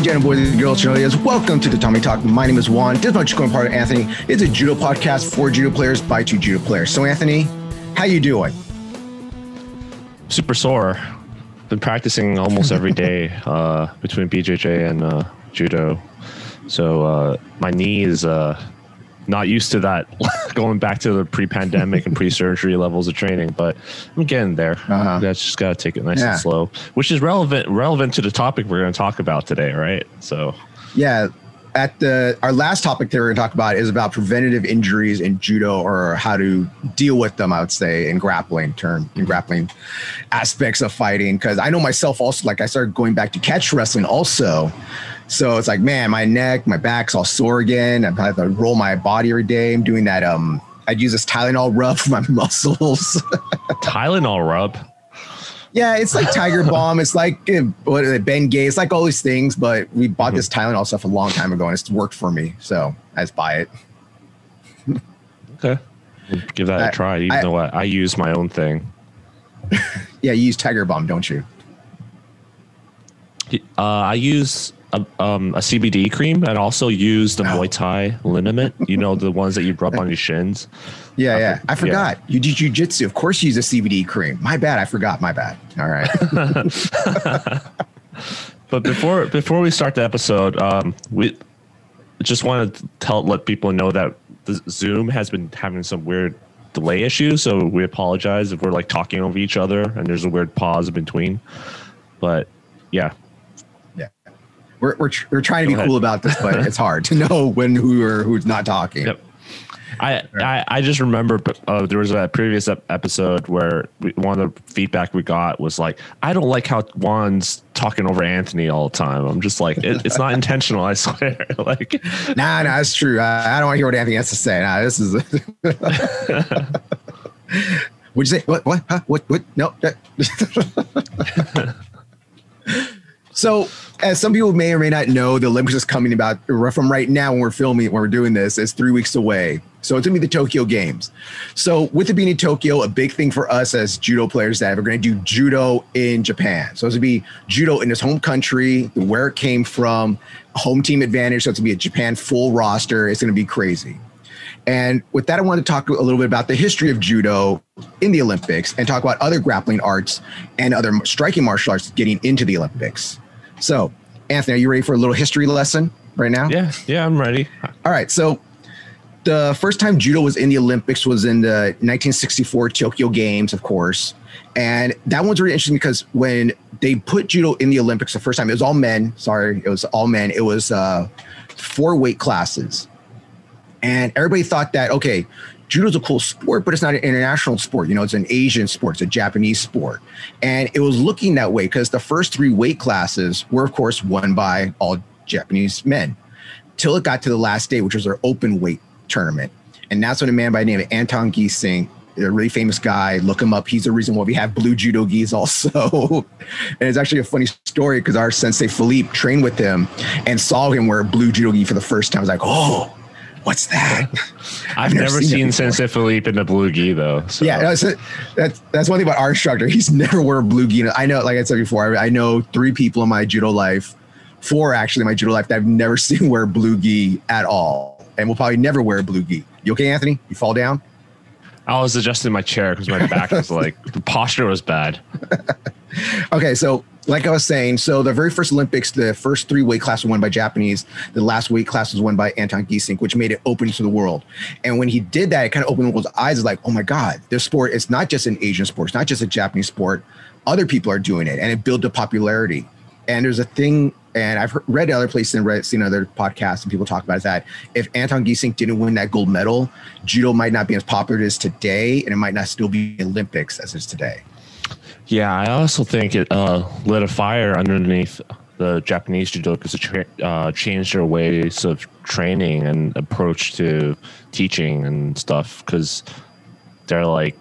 and gentlemen, boys and girls, Australians, welcome to the Tatami Talk. My name is Juan. This is my going part of Anthony. It's a judo podcast for judo players by two judo players. So, Anthony, how you doing? Super sore. Been practicing almost every day uh, between BJJ and uh, judo. So uh, my knee is uh, not used to that going back to the pre-pandemic and pre-surgery levels of training but i'm getting there uh-huh. that's just gotta take it nice yeah. and slow which is relevant relevant to the topic we're going to talk about today right so yeah at the our last topic that we're going to talk about is about preventative injuries in judo or how to deal with them i would say in grappling term in grappling aspects of fighting because i know myself also like i started going back to catch wrestling also so it's like, man, my neck, my back's all sore again. I have to roll my body every day. I'm doing that. Um, I'd use this Tylenol rub for my muscles. Tylenol rub. Yeah, it's like Tiger Balm. It's like uh, what Ben Gay. It's like all these things. But we bought mm-hmm. this Tylenol stuff a long time ago, and it's worked for me. So I just buy it. okay, give that I, a try. Even I, though I, I use my own thing. yeah, you use Tiger Balm, don't you? Uh, I use a, um, a CBD cream and also use the Muay Thai liniment. You know the ones that you rub on your shins. Yeah, I yeah. For, I forgot. Yeah. You do jujitsu. Of course, you use a CBD cream. My bad. I forgot. My bad. All right. but before before we start the episode, um, we just want to tell let people know that the Zoom has been having some weird delay issues. So we apologize if we're like talking over each other and there's a weird pause in between. But yeah, we're we're, tr- we're trying to Go be ahead. cool about this, but it's hard to know when who or who's not talking. Yep. I, I, I just remember uh, there was a previous episode where we, one of the feedback we got was like, I don't like how Juan's talking over Anthony all the time. I'm just like, it, it's not intentional. I swear. like, nah, nah, it's true. I, I don't want to hear what Anthony has to say. Nah, this is. Would you say what? What? Huh? What? What? No. So as some people may or may not know, the Olympics is coming about from right now when we're filming, when we're doing this, it's three weeks away. So it's gonna be the Tokyo Games. So with it being in Tokyo, a big thing for us as judo players that we're gonna do judo in Japan. So it's gonna be judo in his home country, where it came from, home team advantage. So it's gonna be a Japan full roster. It's gonna be crazy. And with that, I want to talk a little bit about the history of judo in the Olympics and talk about other grappling arts and other striking martial arts getting into the Olympics. So, Anthony, are you ready for a little history lesson right now? Yeah, yeah, I'm ready. All right. So, the first time judo was in the Olympics was in the 1964 Tokyo Games, of course. And that one's really interesting because when they put judo in the Olympics the first time, it was all men. Sorry, it was all men. It was uh, four weight classes. And everybody thought that, okay, judo's a cool sport, but it's not an international sport. You know, it's an Asian sport, it's a Japanese sport. And it was looking that way because the first three weight classes were, of course, won by all Japanese men till it got to the last day, which was their open weight tournament. And that's when a man by the name of Anton Geesink, a really famous guy, look him up. He's the reason why we have blue judo gis also. and it's actually a funny story because our sensei Philippe trained with him and saw him wear a blue judo gi for the first time. I was like, oh, what's that? I've, never, never, seen, seen Sensei Philippe in a blue gi though. So. Yeah, that's, that's that's one thing about our instructor. He's never wore a blue gi. I know, like I said before, I know three people in my judo life, four actually in my judo life that I've never seen wear blue gi at all, and will probably never wear a blue gi. You okay, Anthony? You fall down? I was adjusting my chair because my back was like the posture was bad. okay, so like I was saying, so the very first Olympics, the first three weight classes won by Japanese. The last weight class was won by Anton Geesink, which made it open to the world. And when he did that, it kind of opened the world's eyes. Like, oh my God, this sport is not just an Asian sport. It's not just a Japanese sport. Other people are doing it, and it built a popularity. And there's a thing, and I've read other places and read, seen other podcasts, and people talk about is that if Anton Geesink didn't win that gold medal, judo might not be as popular as today, and it might not still be Olympics as it is today. Yeah, I also think it uh, lit a fire underneath the Japanese judokas because it tra- uh, changed their ways of training and approach to teaching and stuff. Because they're like,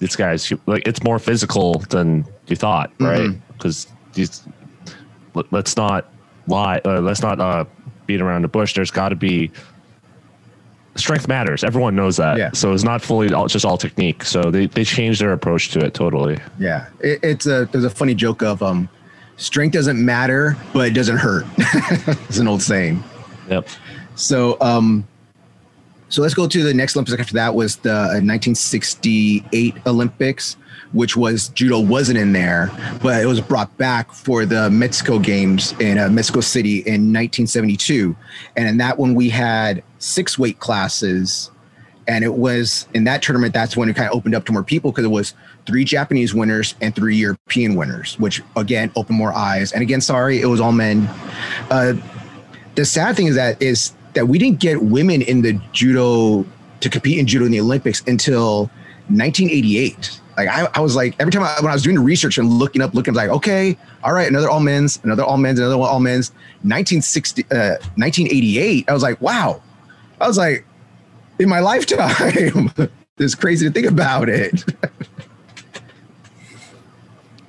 this guy's like, it's more physical than you thought, mm-hmm. right? Because these, let, us not lie, uh, let's not uh, beat around the bush. There's got to be strength matters. Everyone knows that. Yeah. So it's not fully all, just all technique. So they, they changed their approach to it totally. Yeah. It, it's a, there's a funny joke of, um, strength doesn't matter, but it doesn't hurt. it's an old saying. Yep. So, um, so let's go to the next Olympics. After that was the 1968 Olympics, which was judo wasn't in there, but it was brought back for the Mexico Games in uh, Mexico City in 1972. And in that one, we had six weight classes. And it was in that tournament, that's when it kind of opened up to more people because it was three Japanese winners and three European winners, which again opened more eyes. And again, sorry, it was all men. Uh, the sad thing is that is that we didn't get women in the judo to compete in judo in the Olympics until 1988. Like I, I was like every time I, when I was doing the research and looking up, looking like okay, all right, another all men's, another all men's, another all men's. 1960, uh, 1988. I was like, wow. I was like, in my lifetime, it's crazy to think about it.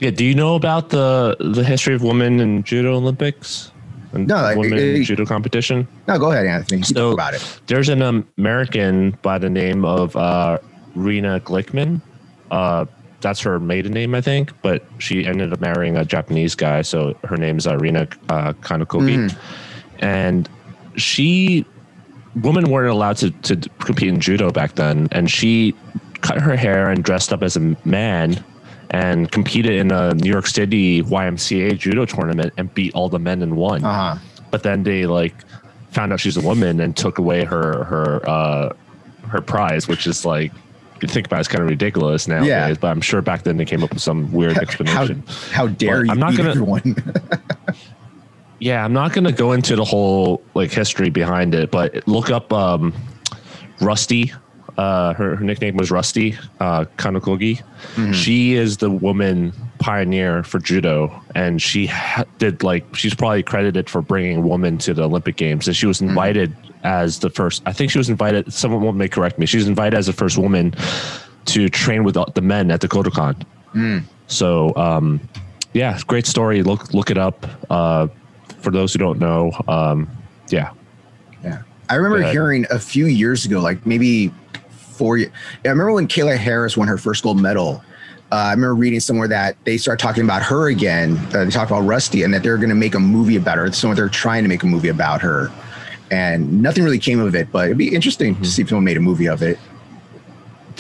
Yeah. Do you know about the the history of women in judo Olympics? And No, like, women it- in it- judo competition. no, go ahead, Anthony. You So- talk about it. There's an American by the name of uh, Rena Glickman. Uh, that's her maiden name, I think, but she ended up marrying a Japanese guy, so her name is uh, Rena uh, Kanakogi. And she, women weren't allowed to, to compete in judo back then, and she cut her hair and dressed up as a man and competed in a New York City YMCA judo tournament and beat all the men and won Uh huh. but then they like found out she's a woman and took away her her uh her prize which is like you think about it, it's kind of ridiculous nowadays Yeah. but i'm sure back then they came up with some weird explanation how dare Well, you? I'm not beat gonna- everyone. yeah i'm not gonna go into the whole like history behind it but look up um rusty uh her, her nickname was rusty uh kanakogi she is the woman pioneer for judo and she ha- did like she's probably credited for bringing women to the olympic games and she was invited as the first i think she was invited someone may correct me she was invited as the first woman to train with the men at the kodokan. So um yeah great story look look it up uh for those who don't know um yeah. Yeah. I remember hearing a few years ago, like maybe four years. I remember when Kayla Harris won her first gold medal. Uh, I remember reading somewhere that they started talking about her again. Uh, they talked about Rusty and that they're going to make a movie about her. So they're trying to make a movie about her. And nothing really came of it, but it'd be interesting to see if someone made a movie of it.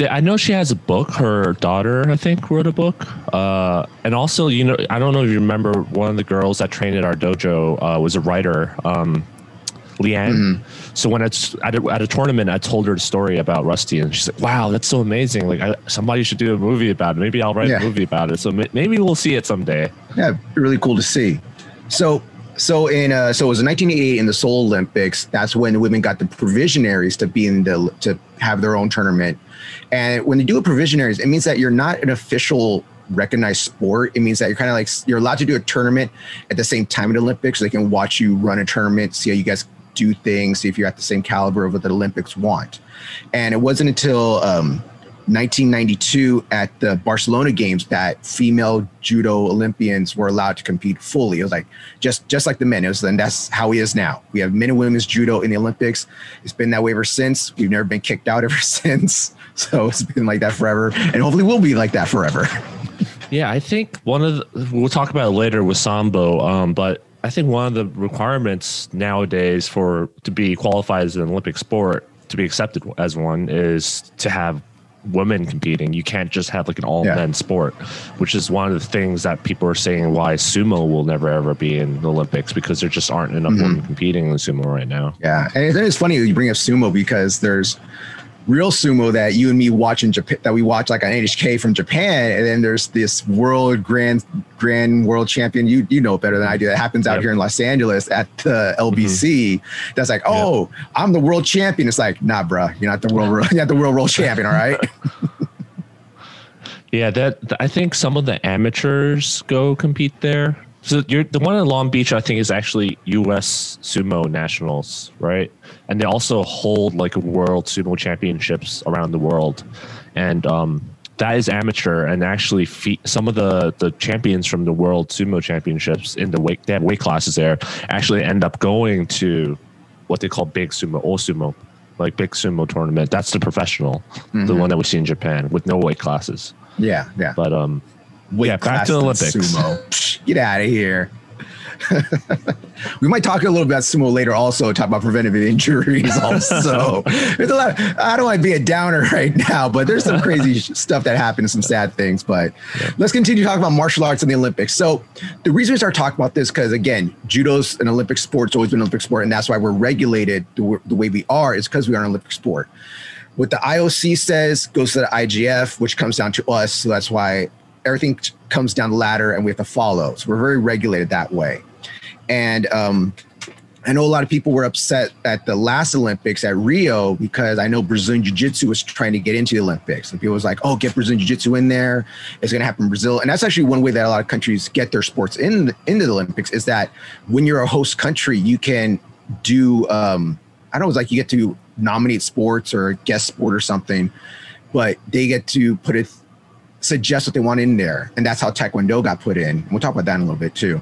I know she has a book. Her daughter, I think, wrote a book. Uh, and also, you know, I don't know if you remember one of the girls that trained at our dojo uh, was a writer, um, Leanne. So when it's at a, at a tournament, I told her the story about Rusty, and she's like, "Wow, that's so amazing! Like, I, somebody should do a movie about it. Maybe I'll write Yeah. a movie about it. So ma- maybe we'll see it someday." Yeah, really cool to see. So, so in uh, so it was 1988 in the Seoul Olympics. That's when the women got the provisionaries to be in the to have their own tournament. And when they do a provisionaries, it means that you're not an official recognized sport. It means that you're kind of like you're allowed to do a tournament at the same time at the Olympics. So they can watch you run a tournament, see how you guys do things, see if you're at the same caliber of what the Olympics want. And it wasn't until um, 1992 at the Barcelona games that female judo Olympians were allowed to compete fully. It was like just just like the men. It was, and that's how it is now. We have men and women's judo in the Olympics. It's been that way ever since. We've never been kicked out ever since. So it's been like that forever, and hopefully we'll be like that forever. Yeah, I think one of the, we'll talk about it later with Sambo, um, but I think one of the requirements nowadays for to be qualified as an Olympic sport, to be accepted as one, is to have women competing. You can't just have like an all men sport, which is one of the things that people are saying why sumo will never ever be in the Olympics because there just aren't enough mm-hmm. women competing in sumo right now. Yeah, and it's, it's funny that you bring up sumo because there's real sumo that you and me watch in Japan that we watch like on NHK from Japan, and then there's this world grand grand world champion. You you know better than I do. That happens out Yep. here in Los Angeles at the LBC. Mm-hmm. That's like, oh, I'm the world champion. It's like, nah, bruh, you're not the world you're not the world world champion. All right. Yeah, that I think some of the amateurs go compete there. So you're the one in Long Beach, I think, is actually U.S. Sumo Nationals, right? And they also hold like World Sumo Championships around the world, and um, that is amateur. And actually, fe- some of the the champions from the World Sumo Championships in the weight they have weight classes there actually end up going to what they call big sumo, all sumo, like big sumo tournament. That's the professional, the one that we see in Japan with no weight classes yeah, yeah. but um weight Yeah, back to the Olympics. Sumo. Get out of here. we might talk a little bit about sumo later. Also, talk about preventive injuries. Also, there's a lot. I don't want to be a downer right now, but there's some crazy stuff that happened, some sad things. But let's continue talking about martial arts and the Olympics. So, the reason we start talking about this because again, judo's an Olympic sport. It's always been an Olympic sport, and that's why we're regulated the, the way we are. Is because we are an Olympic sport. What the IOC says goes to the IJF, which comes down to us. So that's why everything comes down the ladder, and we have to follow. So we're very regulated that way. And um, I know a lot of people were upset at the last Olympics at Rio because I know Brazilian Jiu Jitsu was trying to get into the Olympics. And people was like, oh, get Brazilian Jiu Jitsu in there. It's going to happen in Brazil. And that's actually one way that a lot of countries get their sports in into the Olympics is that when you're a host country, you can do, um, I don't know, it's like you get to nominate sports or a guest sport or something, but they get to put it, suggest what they want in there. And that's how Taekwondo got put in. We'll talk about that in a little bit too.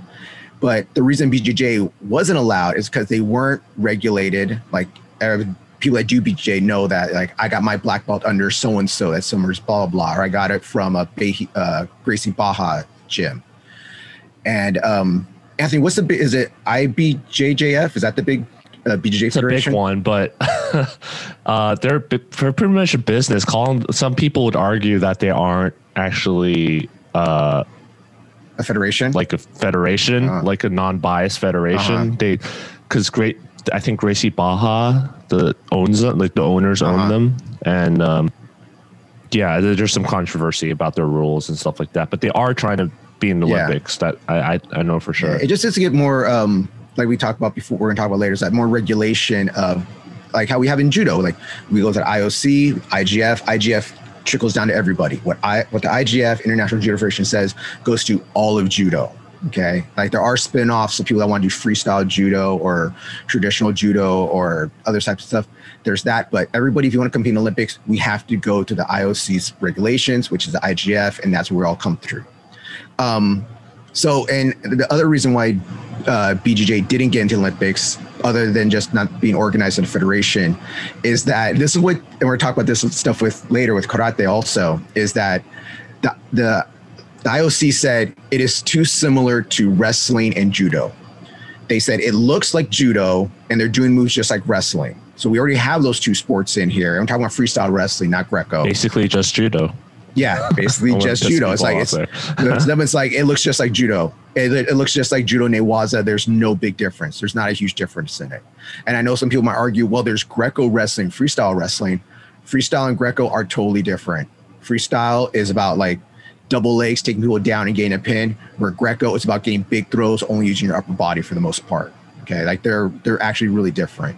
But the reason BJJ wasn't allowed is because they weren't regulated. Like uh, people that do BJJ know that, like I got my black belt under so and so at Summers, blah blah or I got it from a uh, Gracie Barra gym. And um, Anthony, what's the? Is it IBJJF? Is that the big uh, BJJ It's a big one, but uh, they're, they're pretty much a business. Calling some people would argue that they aren't actually uh, A federation? like a federation, Uh. like a non-biased federation. Uh-huh. They because great, I think Gracie Barra the owns them, like the owners Uh-huh. own them, and um, yeah, there's some controversy about their rules and stuff like that. But they are trying to be in the Yeah. Olympics. That I I, I know for sure. Yeah, it just needs to get more, um, like we talked about before. We're gonna talk about later. Is that more regulation of, like how we have in judo? Like we go to the IOC, IJF, IJF trickles down to everybody. What I what the IJF International Judo Federation says goes to all of judo. Okay, like there are spin-offs of people that want to do freestyle judo or traditional judo or other types of stuff. There's that, but everybody, if you want to compete in Olympics, we have to go to the IOC's regulations, which is the IJF, and that's where we all come through. Um, so, and the other reason why uh, BJJ didn't get into Olympics, other than just not being organized in a federation, is that this is what, and we're talking about this stuff with later with karate also, is that the, the, the IOC said it is too similar to wrestling and judo. They said it looks like judo and they're doing moves just like wrestling. So we already have those two sports in here. I'm talking about freestyle wrestling, not Greco. Basically, just judo. Yeah, basically just judo. It's like it's, it's. It's like it looks just like judo. It, it looks just like judo newaza. There's no big difference. There's not a huge difference in it. And I know some people might argue, well, there's Greco wrestling, freestyle wrestling. Freestyle and Greco are totally different. Freestyle is about like double legs, taking people down and getting a pin. Where Greco is about getting big throws, only using your upper body for the most part. Okay, like they're they're actually really different.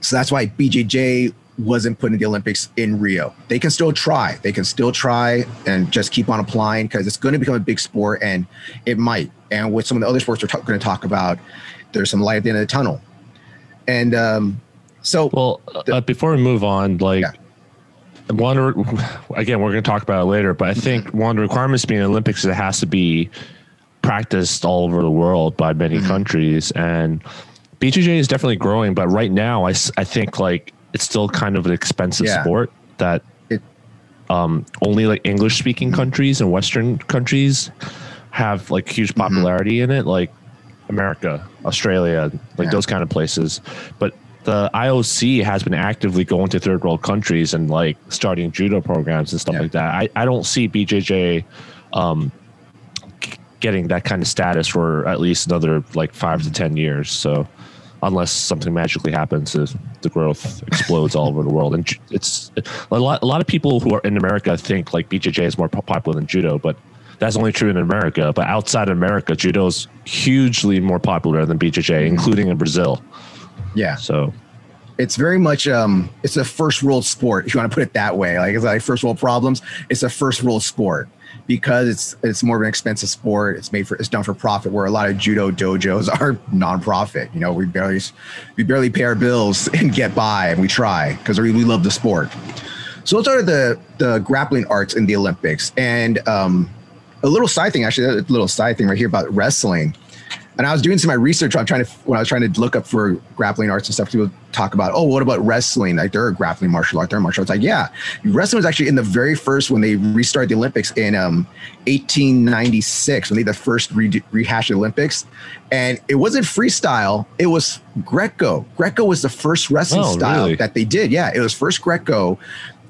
So that's why BJJ wasn't put in the Olympics in Rio. They can still try. They can still try and just keep on applying because it's going to become a big sport and it might. And with some of the other sports we're ta- going to talk about, there's some light at the end of the tunnel. And um, so, Well, uh, before we move on, like Yeah. one again, we're going to talk about it later, but I think one of the requirements being Olympics is it has to be practiced all over the world by many Mm-hmm. countries, and BJJ is definitely growing. But right now, I, I think like it's still kind of an expensive Yeah. sport that It- um, only like English speaking Mm-hmm. countries and Western countries have like huge Mm-hmm. popularity in it, like America, Australia, like Yeah. those kind of places. But the IOC has been actively going to third world countries and like starting judo programs and stuff Yeah. like that. I, I don't see BJJ um, getting that kind of status for at least another like five to 10 years. So, unless something magically happens, uh, the growth explodes all over the world. And it's a lot, a lot of people who are in America think like BJJ is more popular than judo, but that's only true in America. But outside of America, judo is hugely more popular than BJJ, including in Brazil. yeah, So, it's very much um, it's a first world sport if you want to put it that way. Like it's like first world problems. It's a first world sport because it's it's more of an expensive sport. It's made for it's done for profit. Where a lot of judo dojos are non-profit. You know, we barely we barely pay our bills and get by, and we try because we, we love the sport. So those are the the grappling arts in the Olympics, and um, a little side thing actually, a little side thing right here about wrestling. And I was doing some of my research. I'm trying to when I was trying to look up for grappling arts and stuff. People talk about, oh, what about wrestling? Like they're a grappling martial art. They're martial arts. Like yeah, wrestling was actually in the very first when they restarted the Olympics in um, 1896 when they the first re- rehashed Olympics, and it wasn't freestyle. It was Greco. Greco was the first wrestling Oh, style really? that they did. Yeah, it was first Greco,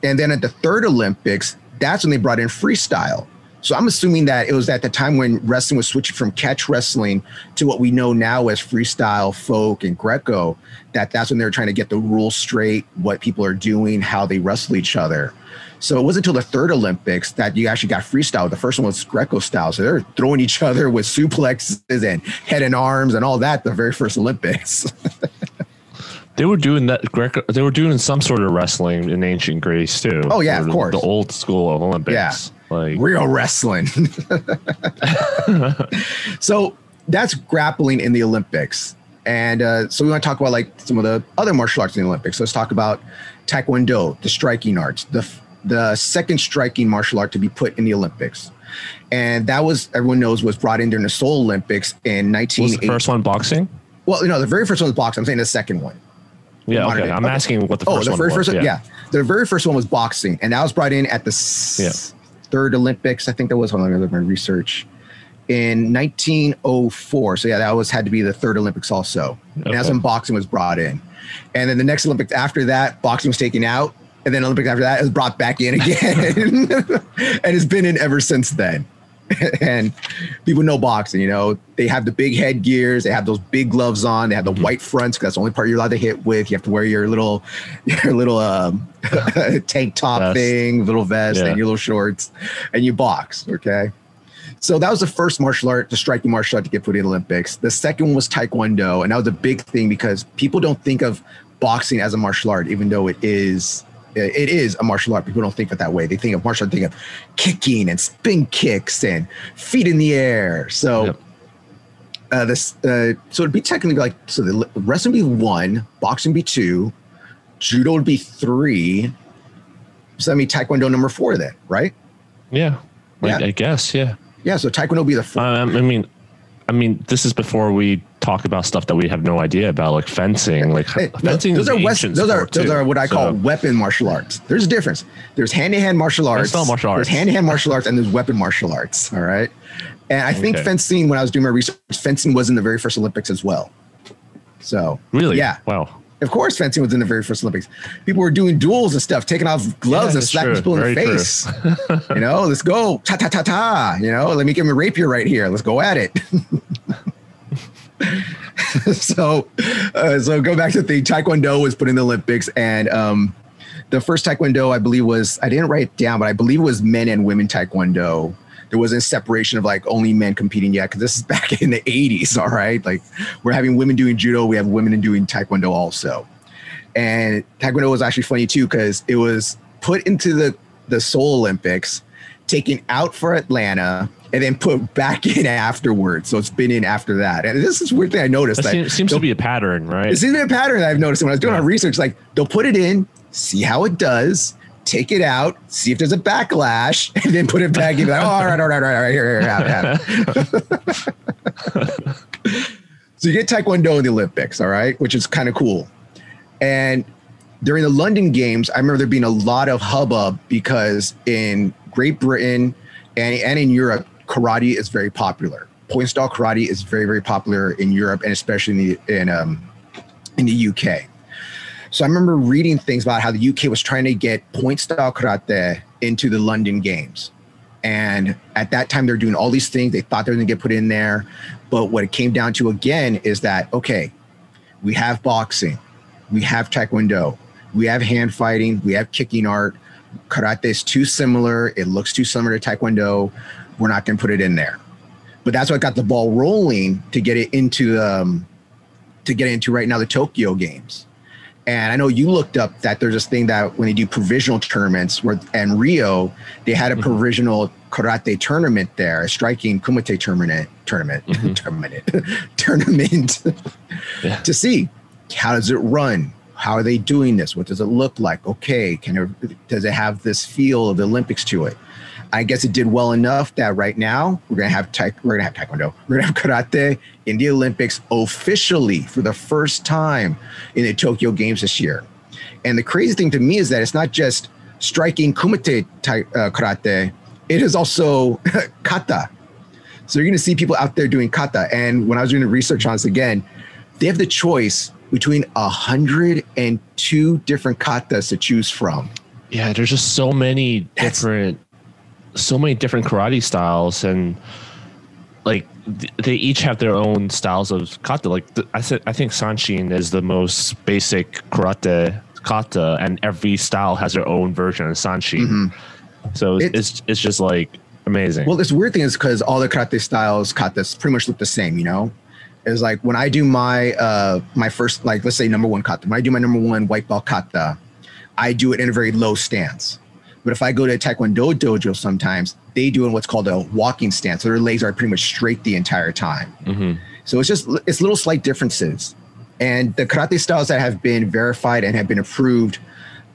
and then at the third Olympics, that's when they brought in freestyle. So I'm assuming that it was at the time when wrestling was switching from catch wrestling to what we know now as freestyle, folk, and Greco. That that's when they were trying to get the rules straight, what people are doing, how they wrestle each other. So it wasn't until the third Olympics that you actually got freestyle. The first one was Greco style. So they're throwing each other with suplexes and head and arms and all that. The very first Olympics. They were doing that. Greco, they were doing some sort of wrestling in ancient Greece too. Oh, yeah, of course. The old school of Olympics. Yeah. Like real wrestling. so that's grappling in the Olympics. And uh, so we want to talk about like some of the other martial arts in the Olympics. Let's talk about Taekwondo, the striking arts, the the second striking martial art to be put in the Olympics. And that was everyone knows was brought in during the Seoul Olympics in 19. was the first one boxing? Well, no, the very first one was boxing. I'm saying the second one. Yeah. Okay. day. I'm Okay. asking what the Oh, the one very was. first one, yeah. The very first one was boxing, and that was brought in at the Yeah. Third Olympics. I think that was on, let me look at my research in 1904. So yeah, that was had to be the third Olympics also. And that's Okay. when boxing was brought in, and then the next Olympics after that, boxing was taken out, and then Olympics after that it was brought back in again, and it's been in ever since then. and people know boxing, you know, they have the big head gears, they have those big gloves on, they have the white fronts, 'cause that's the only part you're allowed to hit with. You have to wear your little, your little um, tank top Vest. thing, little vest, Yeah. and your little shorts, and you box. Okay. So that was the first martial art, the striking martial art to get put in the Olympics. The second one was Taekwondo, and that was a big thing because people don't think of boxing as a martial art, even though it is. It is a martial art. People don't think of it that way. They think of martial art, think of kicking and spin kicks and feet in the air. So Yep. uh, this, uh, so it'd be technically like so the wrestling would be one, boxing be two, judo would be three. So that mean Taekwondo number four then, right? Yeah. Yeah. I guess. Yeah. Yeah. So Taekwondo would be the fourth. Um, I mean, I mean, this is before we talk about stuff that we have no idea about, like fencing. Like Hey, fencing, those is are an West, ancient those are those too. are what I call So, weapon martial arts. There's a difference. There's hand to hand martial arts. That's not martial arts. There's hand to hand martial arts and there's weapon martial arts. All right. And I think Okay. fencing, when I was doing my research, fencing was in the very first Olympics as well. So really. yeah, Wow. of course, fencing was in the very first Olympics. People were doing duels and stuff, taking off gloves Yeah, and slapping true. people in the Very face. you know, let's go ta ta ta ta. You know, let me give him a rapier right here. Let's go at it. so, uh, so go back to the. Taekwondo was put in the Olympics, and um, the first Taekwondo, I believe, was I didn't write it down, but I believe it was men and women Taekwondo. There wasn't separation of like only men competing yet because this is back in the 80s. All right, like we're having women doing judo, we have women doing Taekwondo also, and Taekwondo was actually funny too because it was put into the the Seoul Olympics, taken out for Atlanta. And then put back in afterwards, so it's been in after that. And this is a weird thing I noticed. That seems, seems to be a pattern, right? it seems to be a pattern that I've noticed when I was doing Yeah. our research. Like they'll put it in, see how it does, take it out, see if there's a backlash, and then put it back in. Like, oh, all right, all right, all right, all right, here, here, have, have. so you get Taekwondo in the Olympics, all right, which is kind of cool. And during the London Games, I remember there being a lot of hubbub because in Great Britain and, and in Europe, karate is very popular. Point style karate is very, very popular in Europe and especially in the, in, um, in the UK. So I remember reading things about how the UK was trying to get point style karate into the London Games. And at that time, they're doing all these things. They thought they were going to get put in there. But what it came down to again is that, okay, we have boxing, we have taekwondo, we have hand fighting, we have kicking art. Karate is too similar. It looks too similar to taekwondo. We're not going to put it in there. But that's what got the ball rolling to get it into um, to get into right now the Tokyo Games. And I know you looked up that there's this thing that when they do provisional tournaments, where and Rio, they had a provisional karate tournament there, a striking kumite tournament, tournament, tournament, tournament Yeah. to see how does it run, how are they doing this? What does it look like? Okay, can it, does it have this feel of the Olympics to it? I guess it did well enough that right now we're gonna have ta- we're gonna have taekwondo, we're gonna have karate in the Olympics officially for the first time in the Tokyo Games this year. And the crazy thing to me is that it's not just striking kumite uh, karate; it is also kata. So you're gonna see people out there doing kata. And when I was doing the research on this again, they have the choice between a hundred and two different katas to choose from. Yeah, there's just so many different so many different karate styles and like th- they each have their own styles of kata. Like th- I said, I think Sanchin is the most basic karate kata, and every style has their own version of Sanchin. Mm-hmm. So it's, it's, it's just like amazing. Well, this weird thing is because all the karate styles katas pretty much look the same. You know, is like when I do my uh my first like let's say number one kata. When I do my number one white belt kata, I do it in a very low stance. But if I go to a Taekwondo dojo sometimes, they do in what's called a walking stance. So their legs are pretty much straight the entire time. Mm-hmm. So it's just, it's little slight differences. And the karate styles that have been verified and have been approved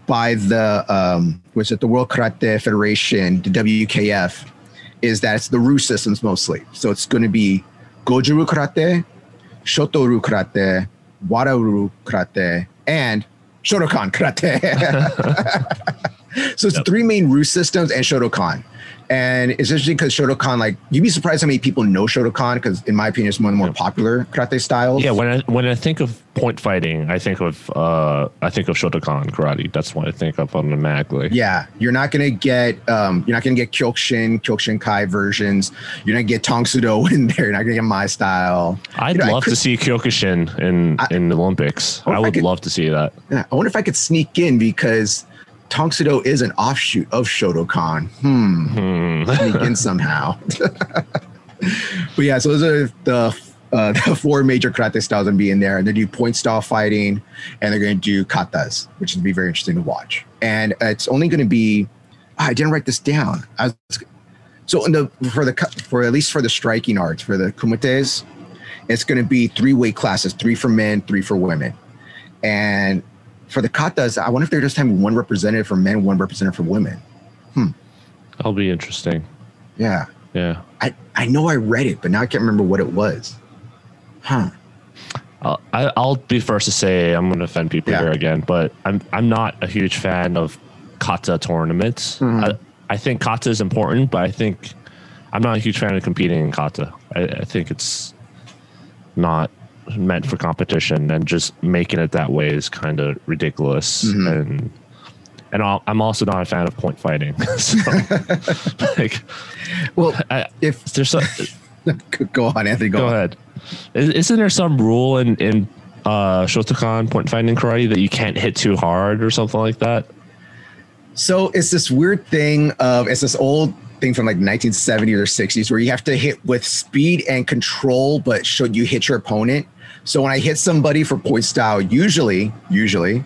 by the, um, was it the World Karate Federation, the WKF, is that it's the Ryu systems mostly. So it's going to be Goju-Ryu Karate, Shito-Ryu Karate, Wado-Ryu Karate, and Shotokan Karate. so it's yep. three main Ryu systems and Shotokan. And it's interesting because Shotokan, like, you'd be surprised how many people know Shotokan because, in my opinion, it's one of the more popular karate styles. Yeah, when I when I think of point fighting, I think of uh, I think of Shotokan karate. That's what I think of automatically. Yeah, you're not gonna get um, you're not gonna get Kyokushin, Kyokushin Kai versions. You're not gonna get Tang Soo Do in there. You're not gonna get my style. I'd you know, love could, to see Kyokushin in I, in the Olympics. I, I would I could, love to see that. Yeah, I wonder if I could sneak in because Tang Soo Do is an offshoot of Shotokan. Hmm. hmm. Sneak in somehow. but yeah, so those are the uh, the four major karate styles going to be in there, and they do point style fighting, and they're going to do katas, which is going to be very interesting to watch. And it's only going to be. Oh, I didn't write this down. Was, so in the for the for at least for the striking arts for the kumites, it's going to be three weight classes: three for men, three for women. And for the katas, I wonder if they're just having one representative for men, one representative for women. Hmm. That'll be interesting. Yeah. Yeah. I, I know I read it, but now I can't remember what it was. Huh. I'll, I'll be first to say I'm going to offend people yeah. here again, but I'm I'm not a huge fan of kata tournaments. Mm-hmm. I, I think kata is important, but I think I'm not a huge fan of competing in kata. I, I think it's not meant for competition, and just making it that way is kind of ridiculous. Mm-hmm. And and i am also not a fan of point fighting. so, like, well, I, if there's some, go on, Anthony, go, go on. ahead. Isn't there some rule in in uh, Shotokan point fighting karate that you can't hit too hard or something like that? So it's this weird thing of it's this old thing from like 1970s or 60s where you have to hit with speed and control, but should you hit your opponent? So when I hit somebody for point style, usually, usually,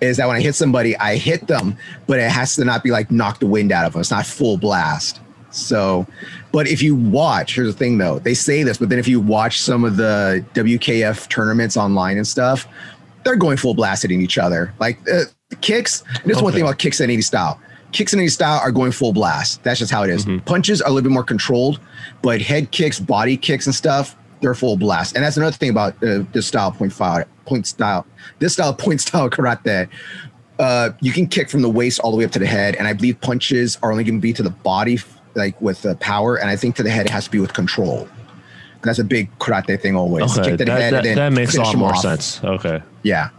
is that when I hit somebody, I hit them, but it has to not be like knock the wind out of them. It's not full blast. So, but if you watch, here's the thing though, they say this, but then if you watch some of the WKF tournaments online and stuff, they're going full blast hitting each other. Like uh, kicks, this okay. one thing about kicks in any style. Kicks in any style are going full blast. That's just how it is. Mm-hmm. Punches are a little bit more controlled, but head kicks, body kicks, and stuff, they're full blast. And that's another thing about uh, this style point fire, point style, this style point style karate. Uh, you can kick from the waist all the way up to the head, and I believe punches are only going to be to the body, like with the power, and I think to the head it has to be with control. That's a big karate thing always. Okay, that, that, that makes a lot more off. sense. Okay. Yeah.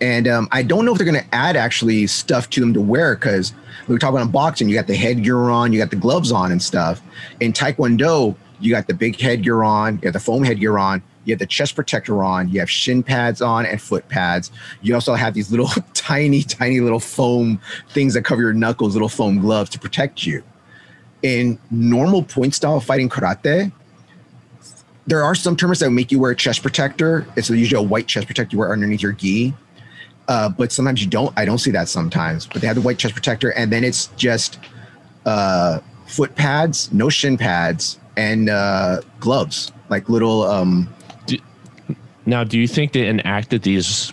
And um, I don't know if they're going to add actually stuff to them to wear because we were talking about boxing, you got the headgear on, you got the gloves on and stuff. In Taekwondo, you got the big headgear on, you got the foam headgear on, you have the chest protector on, you have shin pads on and foot pads. You also have these little tiny, tiny little foam things that cover your knuckles, little foam gloves to protect you. In normal point style fighting karate, there are some tournaments that make you wear a chest protector. It's usually a white chest protector you wear underneath your gi. Uh, but sometimes you don't. I don't see that sometimes. But they have the white chest protector, and then it's just uh, foot pads, no shin pads, and uh, gloves, like little. Um, do, now, do you think they enacted these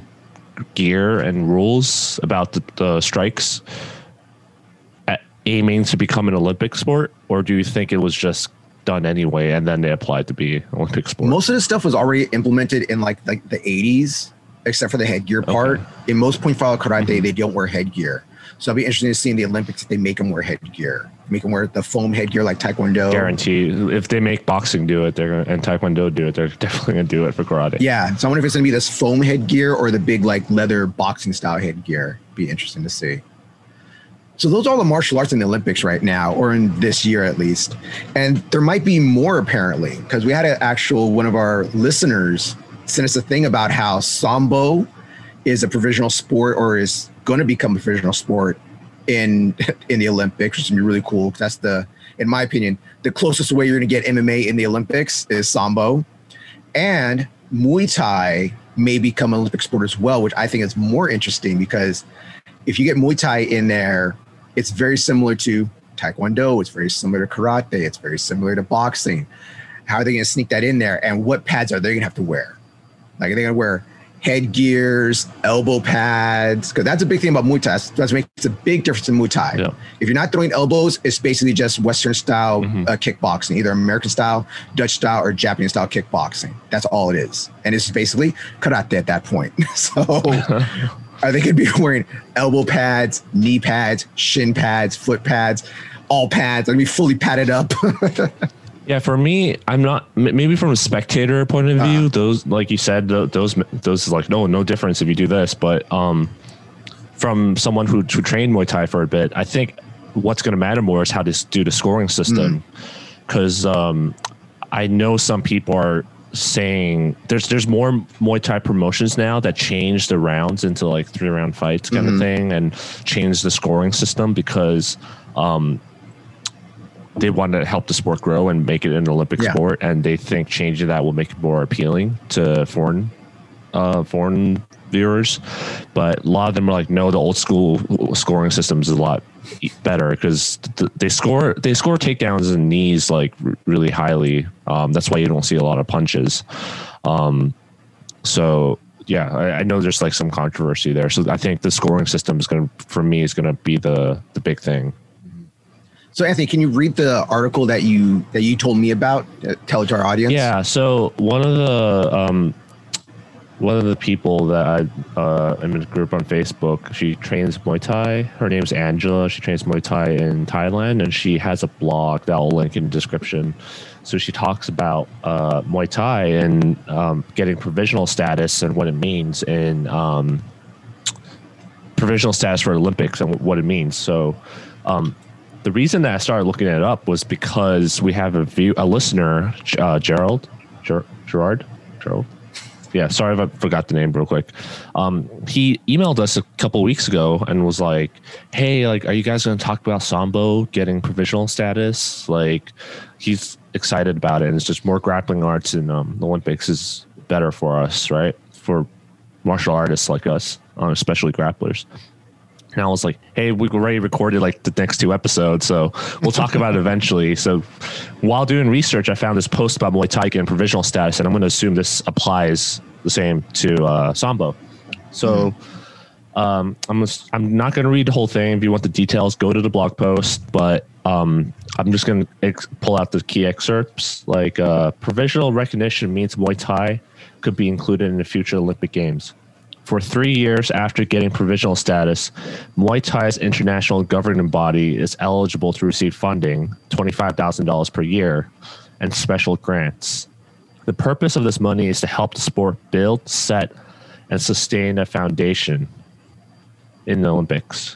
gear and rules about the, the strikes at aiming to become an Olympic sport, or do you think it was just done anyway and then they applied to be Olympic sport? Most of this stuff was already implemented in like like the 80s, except for the headgear part. Okay. In most point follow karate, Mhm. they don't wear headgear. So it'll be interesting to see in the Olympics if they make them wear headgear. Make them wear the foam headgear like Taekwondo. Guarantee if they make boxing do it, they're gonna, and Taekwondo do it, they're definitely gonna do it for karate. Yeah. So I wonder if it's gonna be this foam headgear or the big like leather boxing style headgear. Be interesting to see. So those are all the martial arts in the Olympics right now, or in this year at least. And there might be more apparently, because we had an actual one of our listeners send us a thing about how sambo is a provisional sport or is going to become a provisional sport in in the Olympics, which is gonna be really cool. That's the, in my opinion, the closest way you're going to get MMA in the Olympics is sambo, and Muay Thai may become an Olympic sport as well, which I think is more interesting because if you get Muay Thai in there, it's very similar to Taekwondo. It's very similar to karate. It's very similar to boxing. How are they going to sneak that in there? And what pads are they going to have to wear? Like, are they going to wear headgears, elbow pads? Because that's a big thing about Muay Thai. That's, that's makes a big difference in Muay Thai. Yeah. If you're not throwing elbows, it's basically just Western style Mhm. uh, kickboxing, either American style, Dutch style, or Japanese style kickboxing. That's all it is. And it's basically karate at that point. so are they going to be wearing elbow pads, knee pads, shin pads, foot pads, all pads? Are they going to be fully padded up? Yeah, for me, I'm not. Maybe from a spectator point of view, Uh-huh. those, like you said, tho- those, those is like no, no difference if you do this. But um, from someone who who trained Muay Thai for a bit, I think what's going to matter more is how to do the scoring system, because um, I know some people are saying there's there's more Muay Thai promotions now that change the rounds into like three round fights kind Mhm. of thing and change the scoring system because um, they want to help the sport grow and make it an Olympic Yeah. sport, and they think changing that will make it more appealing to foreign uh, foreign viewers. But a lot of them are like, no, the old school scoring system is a lot better because th- they score they score takedowns and knees like r- really highly. Um, that's why you don't see a lot of punches. Um, so yeah, I, I know there's like some controversy there. So I think the scoring system is going to, for me, is going to be the the big thing. So, Anthony, can you read the article that you that you told me about? Uh, tell it to our audience. Yeah. So one of the um, one of the people that I uh, am in a group on Facebook. She trains Muay Thai. Her name's Angela. She trains Muay Thai in Thailand, and she has a blog that I'll link in the description. So she talks about uh, Muay Thai and um, getting provisional status and what it means in um, provisional status for Olympics and what it means. So um, the reason that I started looking it up was because we have a view, a listener, uh, Gerald, Ger- Gerard, Gerald. Yeah, sorry if I forgot the name real quick. Um, he emailed us a couple weeks ago and was like, "Hey, like, are you guys going to talk about Sambo getting provisional status? Like, he's excited about it, and it's just more grappling arts in um, the Olympics is better for us, right? For martial artists like us, uh, especially grapplers." And I was like, hey, we've already recorded like the next two episodes, so we'll talk about it eventually. So while doing research, I found this post about Muay Thai getting provisional status, and I'm going to assume this applies the same to uh, Sambo. So um, I'm just, I'm not going to read the whole thing. If you want the details, go to the blog post. But um, I'm just going to ex- pull out the key excerpts. Like uh, provisional recognition means Muay Thai could be included in the future Olympic Games. For three years after getting provisional status, Muay Thai's international governing body is eligible to receive funding, $25,000 per year, and special grants. The purpose of this money is to help the sport build, set, and sustain a foundation in the Olympics.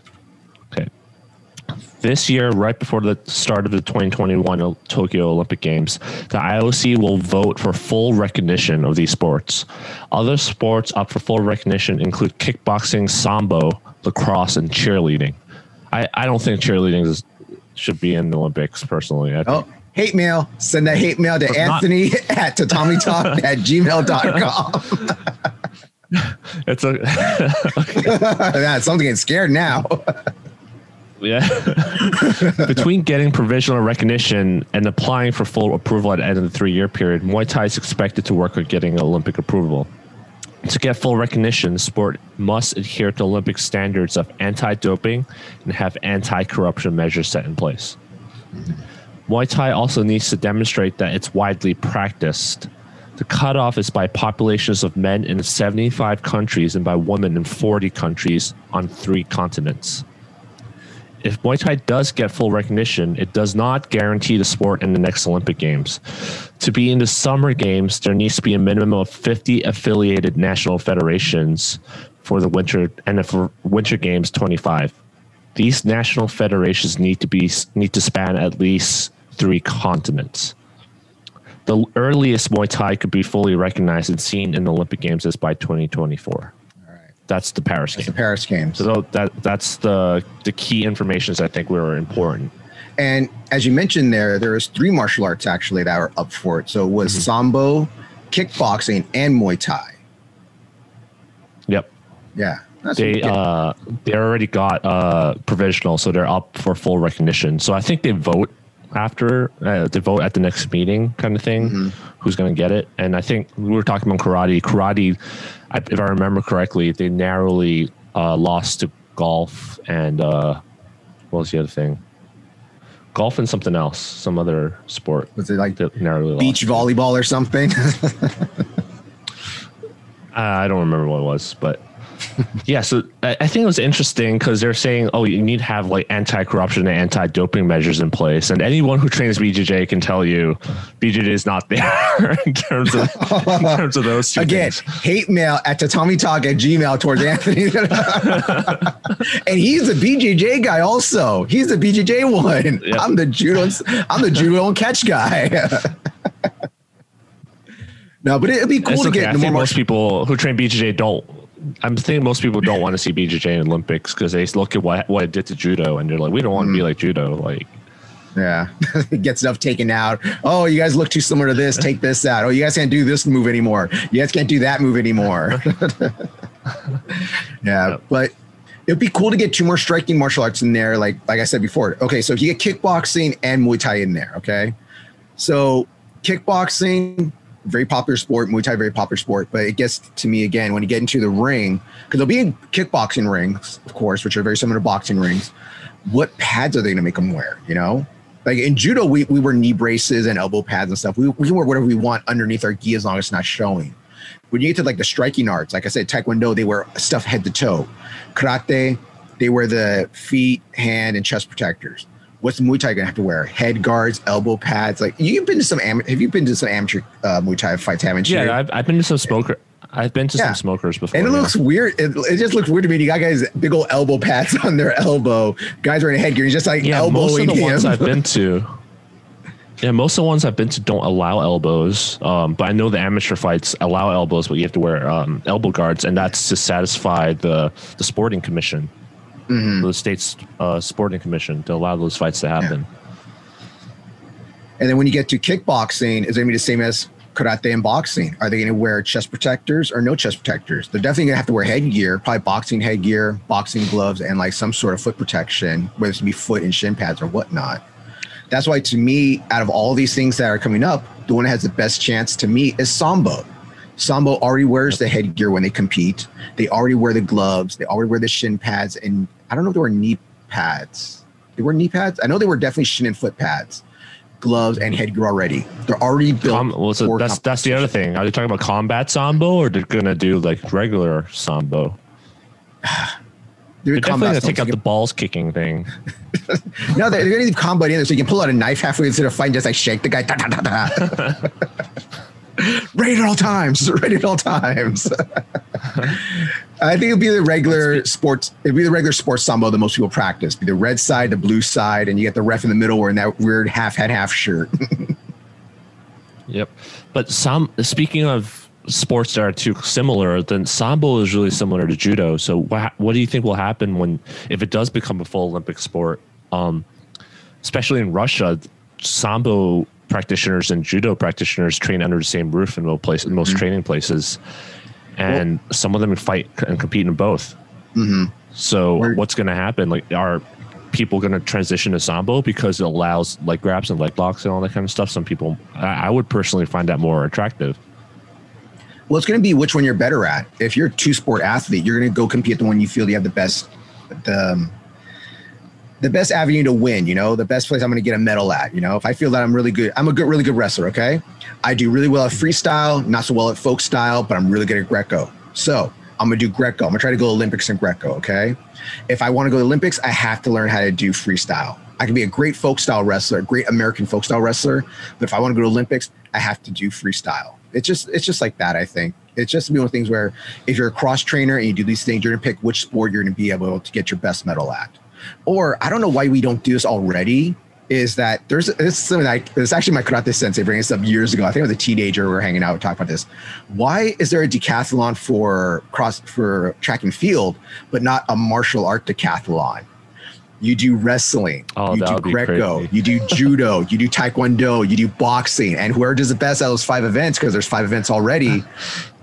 This year, right before the start of the 2021 Tokyo Olympic Games, the IOC will vote for full recognition of these sports. Other sports up for full recognition include kickboxing, sambo, lacrosse, and cheerleading. I, I don't think cheerleading is, should be in the Olympics personally. I oh, think Oh, hate mail. Send that hate mail to not- Anthony at tatamitalk at gmail.com. it's a yeah, something getting scared now. Yeah. Between getting provisional recognition and applying for full approval at the end of the three year period, Muay Thai is expected to work on getting Olympic approval. To get full recognition, the sport must adhere to Olympic standards of anti doping and have anti corruption measures set in place. Muay Thai also needs to demonstrate that it's widely practiced. The cutoff is by populations of men in 75 countries and by women in 40 countries on three continents. If Muay Thai does get full recognition, it does not guarantee the sport in the next Olympic Games. To be in the Summer Games, there needs to be a minimum of 50 affiliated national federations for the winter and for Winter Games 25. These national federations need to be need to span at least three continents. The earliest Muay Thai could be fully recognized and seen in the Olympic Games is by 2024. That's the Paris It's game. the Paris Games. So that that's the the key informations I think were important. And as you mentioned there, there was three martial arts actually that were up for it. So it was Mm-hmm. Sambo, kickboxing, and Muay Thai. Yep. Yeah. That's They uh they already got uh provisional, so they're up for full recognition. So I think they vote after uh, they vote at the next meeting, kind of thing. Mm-hmm. Who's going to get it? And I think we were talking about karate. Karate, I, if I remember correctly, they narrowly uh, lost to golf and uh, what was the other thing? Golf and something else, some other sport. was it like narrowly beach volleyball or something? I don't remember what it was, but yeah. So I, think it was interesting because they're saying, oh, you need to have like anti-corruption and anti-doping measures in place, and anyone who trains BJJ can tell you BJJ is not there in terms of in terms of those two Again, things. hate mail at Tatami Talk at Gmail towards Anthony. and he's a BJJ guy also. He's the BJJ one. Yep. I'm the judo. I'm the judo and catch guy. no, but it'd be cool to okay. get I into think more. most people who train BJJ don't. I'm thinking most people don't want to see BJJ in Olympics because they look at what what it did to judo and they're like, we don't want to Mm. be like judo. Like, Yeah, get stuff taken out. Oh, you guys look too similar to this. Take this out. Oh, you guys can't do this move anymore. You guys can't do that move anymore. yeah, Yep. but it'd be cool to get two more striking martial arts in there. Like like I said before. Okay, so if you get kickboxing and Muay Thai in there, okay. So kickboxing, very popular sport. Muay Thai, very popular sport. But it gets to me again when you get into the ring because there'll be in kickboxing rings, of course, which are very similar to boxing rings. What pads are they going to make them wear? You know, like in judo, we, we wear knee braces and elbow pads and stuff. We, we can wear whatever we want underneath our gi as long as it's not showing. When you get to like the striking arts, like I said, Taekwondo, they wear stuff head to toe. Karate, they wear the feet, hand, and chest protectors. What's Muay Thai gonna have to wear? Head guards, elbow pads. Like you've been to some am- have you been to some amateur uh, Muay Thai fights? Haven't you? yeah, I've, I've been to some smoker. I've been to Yeah. some smokers before. and it yeah. looks weird. It, it just looks weird to me. You got guys big old elbow pads on their elbow. Guys wearing a headgear. He's just like yeah, elbowing most of the him. ones I've been to. Yeah, most of the ones I've been to don't allow elbows. Um, but I know the amateur fights allow elbows, but you have to wear um, elbow guards, and that's to satisfy the the sporting commission, Mm-hmm. the state's uh, sporting commission, to allow those fights to happen. And then when you get to kickboxing, is it gonna be the same as karate and boxing? Are they gonna wear chest protectors or no chest protectors? They're definitely gonna have to wear headgear, probably boxing headgear, boxing gloves, and like some sort of foot protection, whether it's be foot and shin pads or whatnot. That's why to me, out of all these things that are coming up, the one that has the best chance to me is Sambo. Sambo already wears the headgear when they compete. They already wear the gloves. They already wear the shin pads. And I don't know if they were knee pads. They were knee pads. I know they were definitely shin and foot pads, gloves, and headgear already. They're already built. Com- well, so that's that's the other thing. Are they talking about combat sambo, or they're gonna do like regular sambo? They're They're definitely gonna take out the balls kicking thing. No, they're, they're gonna leave combat in there, so you can pull out a knife halfway into the fight and just like shake the guy. Da, da, da, Ready at all times. Ready at all times. I think it'd be the regular sports. It'd be the regular sports sambo that most people practice. Be the red side, the blue side, and you get the ref in the middle wearing that weird half head, half shirt. Yep. But some speaking of sports that are too similar, then sambo is really similar to judo. So what what do you think will happen when if it does become a full Olympic sport? Um, especially in Russia, sambo practitioners and judo practitioners train under the same roof in most place in most training places, and some of them fight and compete in both. So Where- what's going to happen? Like, are people going to transition to sambo because it allows like grabs and leg locks and all that kind of stuff? Some people, I, I would personally find that more attractive. Well, it's going to be which one you're better at. If you're a two sport athlete, you're going to go compete at the one you feel you have the best, the, um, the best avenue to win. You know, the best place I'm going to get a medal at. You know, if I feel that I'm really good, I'm a good, really good wrestler. Okay, I do really well at freestyle, not so well at folk style, but I'm really good at Greco. So I'm going to do Greco. I'm going to try to go Olympics in Greco. Okay, if I want to go to Olympics, I have to learn how to do freestyle. I can be a great folk style wrestler, a great American folk style wrestler, but if I want to go to Olympics, I have to do freestyle. It's just it's just like that. I think it's just one of the things where if you're a cross trainer and you do these things, you're gonna pick which sport you're gonna be able to get your best medal at. Or I don't know why we don't do this already. Is that there's this is something that I, it's actually my karate sensei bringing this up years ago. I think I was a teenager. We were hanging out, talking about this. Why is there a decathlon for cross for track and field, but not a martial art decathlon? you do wrestling, Oh, you do Greco, you do judo, you do taekwondo, you do boxing, and whoever does the best out of those five events, because there's five events already,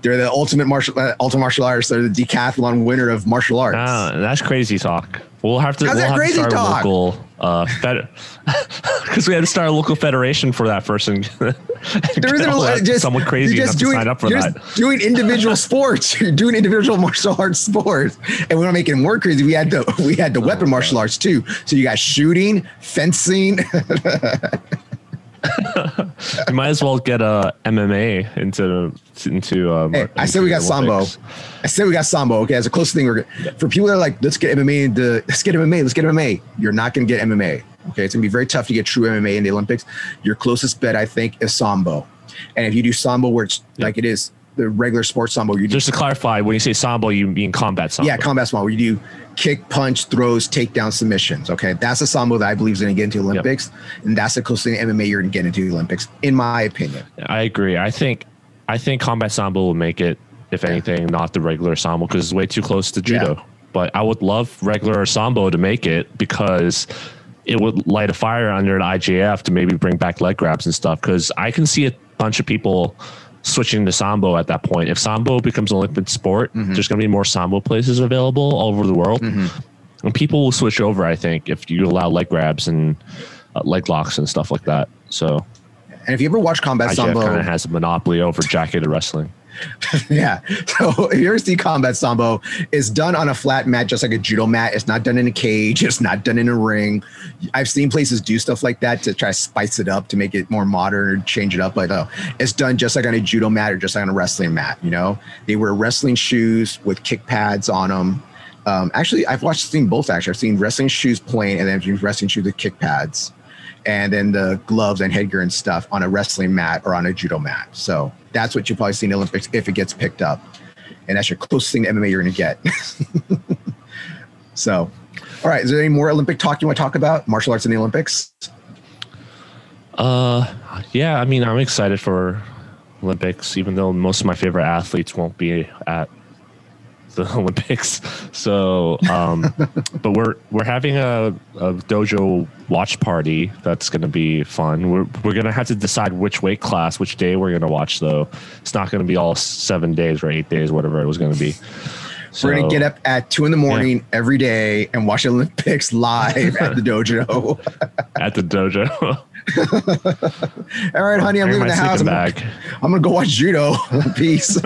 they're the ultimate martial uh, ultimate martial arts. They're the decathlon winner of martial arts. Ah, that's crazy talk. We'll have to. How's we'll that have crazy to start talk? a local uh, fed because we had to start a local federation for that person. there isn't a, just someone crazy just to doing, sign up for you're that. doing individual sports. You're doing individual martial arts sports, and we want to make it more crazy. We had the we had the weapon Oh, martial arts too. So you got shooting, fencing. You might as well get a MMA into into. Um, Hey, I said we got into sambo. I said we got sambo. Okay, as a close thing. We're for people that are like, let's get MMA into let's get MMA. Let's get MMA. You're not going to get MMA. Okay, it's going to be very tough to get true MMA in the Olympics. Your closest bet, I think, is sambo. And if you do sambo, where it's like it is the regular sports sambo, you do Just to clarify, when you say sambo, you mean combat sambo. yeah combat sambo, where you do kick, punch, throws, takedown, submissions. Okay, that's a sambo that I believe is going to get into Olympics, and that's the closest thing to MMA you're going to get into Olympics, in my opinion. I agree. I think I think combat sambo will make it, if anything, not the regular sambo because it's way too close to judo. Yeah. But I would love regular sambo to make it because it would light a fire under an IJF to maybe bring back leg grabs and stuff. Because I can see a bunch of people switching to sambo at that point. If sambo becomes an Olympic sport, Mm-hmm. there's going to be more sambo places available all over the world, and people will switch over. I think if you allow leg grabs and uh, leg locks and stuff like that. So And if you ever watch combat IJF sambo, kind of has a monopoly over jacketed wrestling. Yeah. So if you ever see combat sambo, it's done on a flat mat, just like a judo mat. It's not done in a cage. It's not done in a ring. I've seen places do stuff like that to try to spice it up to make it more modern or change it up. But no, it's done just like on a judo mat or just like on a wrestling mat. You know, they wear wrestling shoes with kick pads on them. Um, actually, I've watched seen both. Actually, I've seen wrestling shoes plain, and then I've seen wrestling shoes with kick pads, and then the gloves and headgear and stuff on a wrestling mat or on a judo mat. So that's what you'll probably see in the Olympics if it gets picked up, and that's your closest thing to MMA you're going to get. so, all right, is there any more Olympic talk you want to talk about? Martial arts in the Olympics? Uh, yeah, I mean, I'm excited for Olympics, even though most of my favorite athletes won't be at the Olympics. So, um, but we're we're having a, a dojo watch party that's going to be fun. We're we're going to have to decide which weight class, which day we're going to watch. Though it's not going to be all seven days or eight days, whatever it was going to be. We're gonna get up at two in the morning every day and watch the Olympics live at the dojo. at the dojo. all right, honey, I'm leaving the house. I'm, bag. I'm gonna go watch judo. Peace.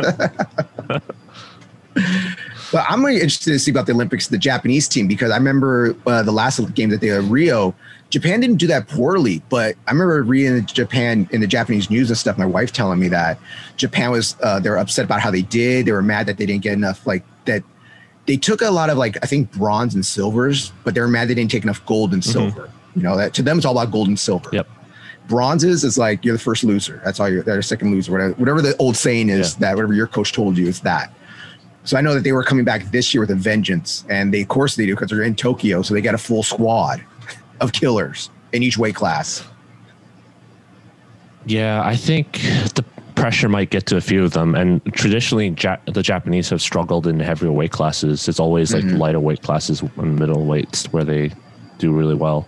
But I'm really interested to see about the Olympics, the Japanese team, because I remember uh, the last game that they had Rio. Japan didn't do that poorly, but I remember reading Japan in the Japanese news and stuff. My wife telling me that Japan was uh, they were upset about how they did. They were mad that they didn't get enough like that. They took a lot of like I think bronze and silvers, but they were mad they didn't take enough gold and silver. You know that to them it's all about gold and silver Yep. bronzes is like you're the first loser. That's all you're they're the second loser. Whatever, whatever the old saying is Yeah. that whatever your coach told you is that. So I know that they were coming back this year with a vengeance, and they of course they do because they're in Tokyo, so they got a full squad of killers in each weight class. Yeah, I think the pressure might get to a few of them. And traditionally, ja- the Japanese have struggled in heavier weight classes. It's always like lighter weight classes and middle weights where they do really well.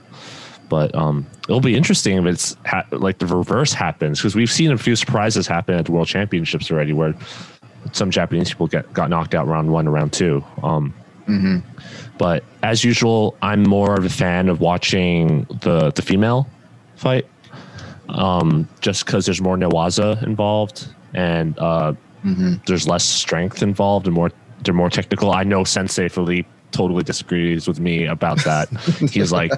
But um, it'll be interesting if it's ha- like the reverse happens because we've seen a few surprises happen at the World Championships already, where some Japanese people get got knocked out round one round two. Um, But as usual, I'm more of a fan of watching the the female fight um, just because there's more Newaza involved, and uh, there's less strength involved and more they're more technical. I know Sensei Philippe totally disagrees with me about that. He's like,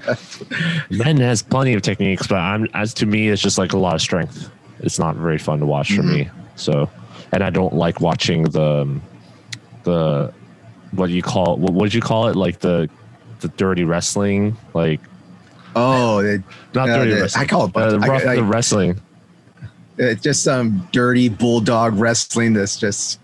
men has plenty of techniques, but I'm as to me, it's just like a lot of strength. It's not very fun to watch for me. So, and I don't like watching the um, the what do you call what what did you call it like the the dirty wrestling like Oh, the, not uh, dirty the- wrestling I call it uh, I- rough, I- the wrestling It's just some dirty bulldog wrestling that's just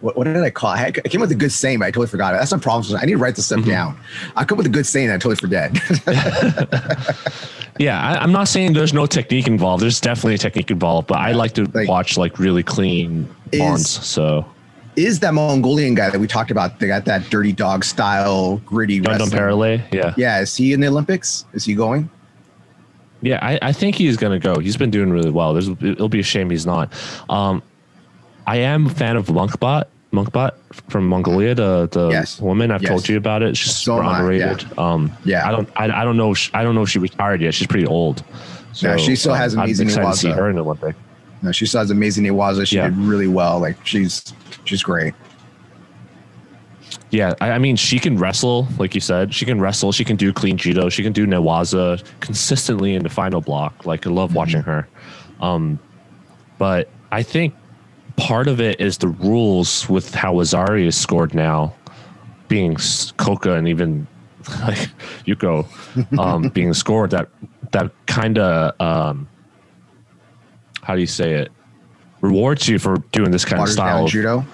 what, what did I call it? I I came up with a good saying, but I totally forgot it. That's some problems. I need to write this Mm-hmm. down. I come up with a good saying, and I totally forget. Yeah, I, I'm not saying there's no technique involved. There's definitely a technique involved, but I like to Like- watch like really clean Is- bonds. So Is that Mongolian guy that we talked about? They got that dirty dog style, gritty Dundon. Parallel, yeah, Yeah, is he in the Olympics? Is he going? yeah. I, I think he's gonna go. He's been doing really well. There's it'll be a shame he's not. Um, I am a fan of Munkhbat. Munkhbat from Mongolia, the the Yes. woman I've Yes. told you about it. She's So super am I, underrated. Um, Yeah. I don't I, I don't know if she, I don't know if she retired yet. She's pretty old. Yeah, she still has um, I'm amazing excited to see her in the Olympic. No, she still has amazing Iwaza. She Yeah. did really well. Like she's she's great. Yeah, I, I mean, she can wrestle, like you said. She can wrestle. She can do clean judo. She can do newaza consistently in the final block. Like I love watching her. Um, but I think part of it is the rules with how Wazari is scored now, being Koka and even like Yuko um, being scored. That that kind of um, how do you say it? Rewards you for doing this kind Waters of style. of- judo.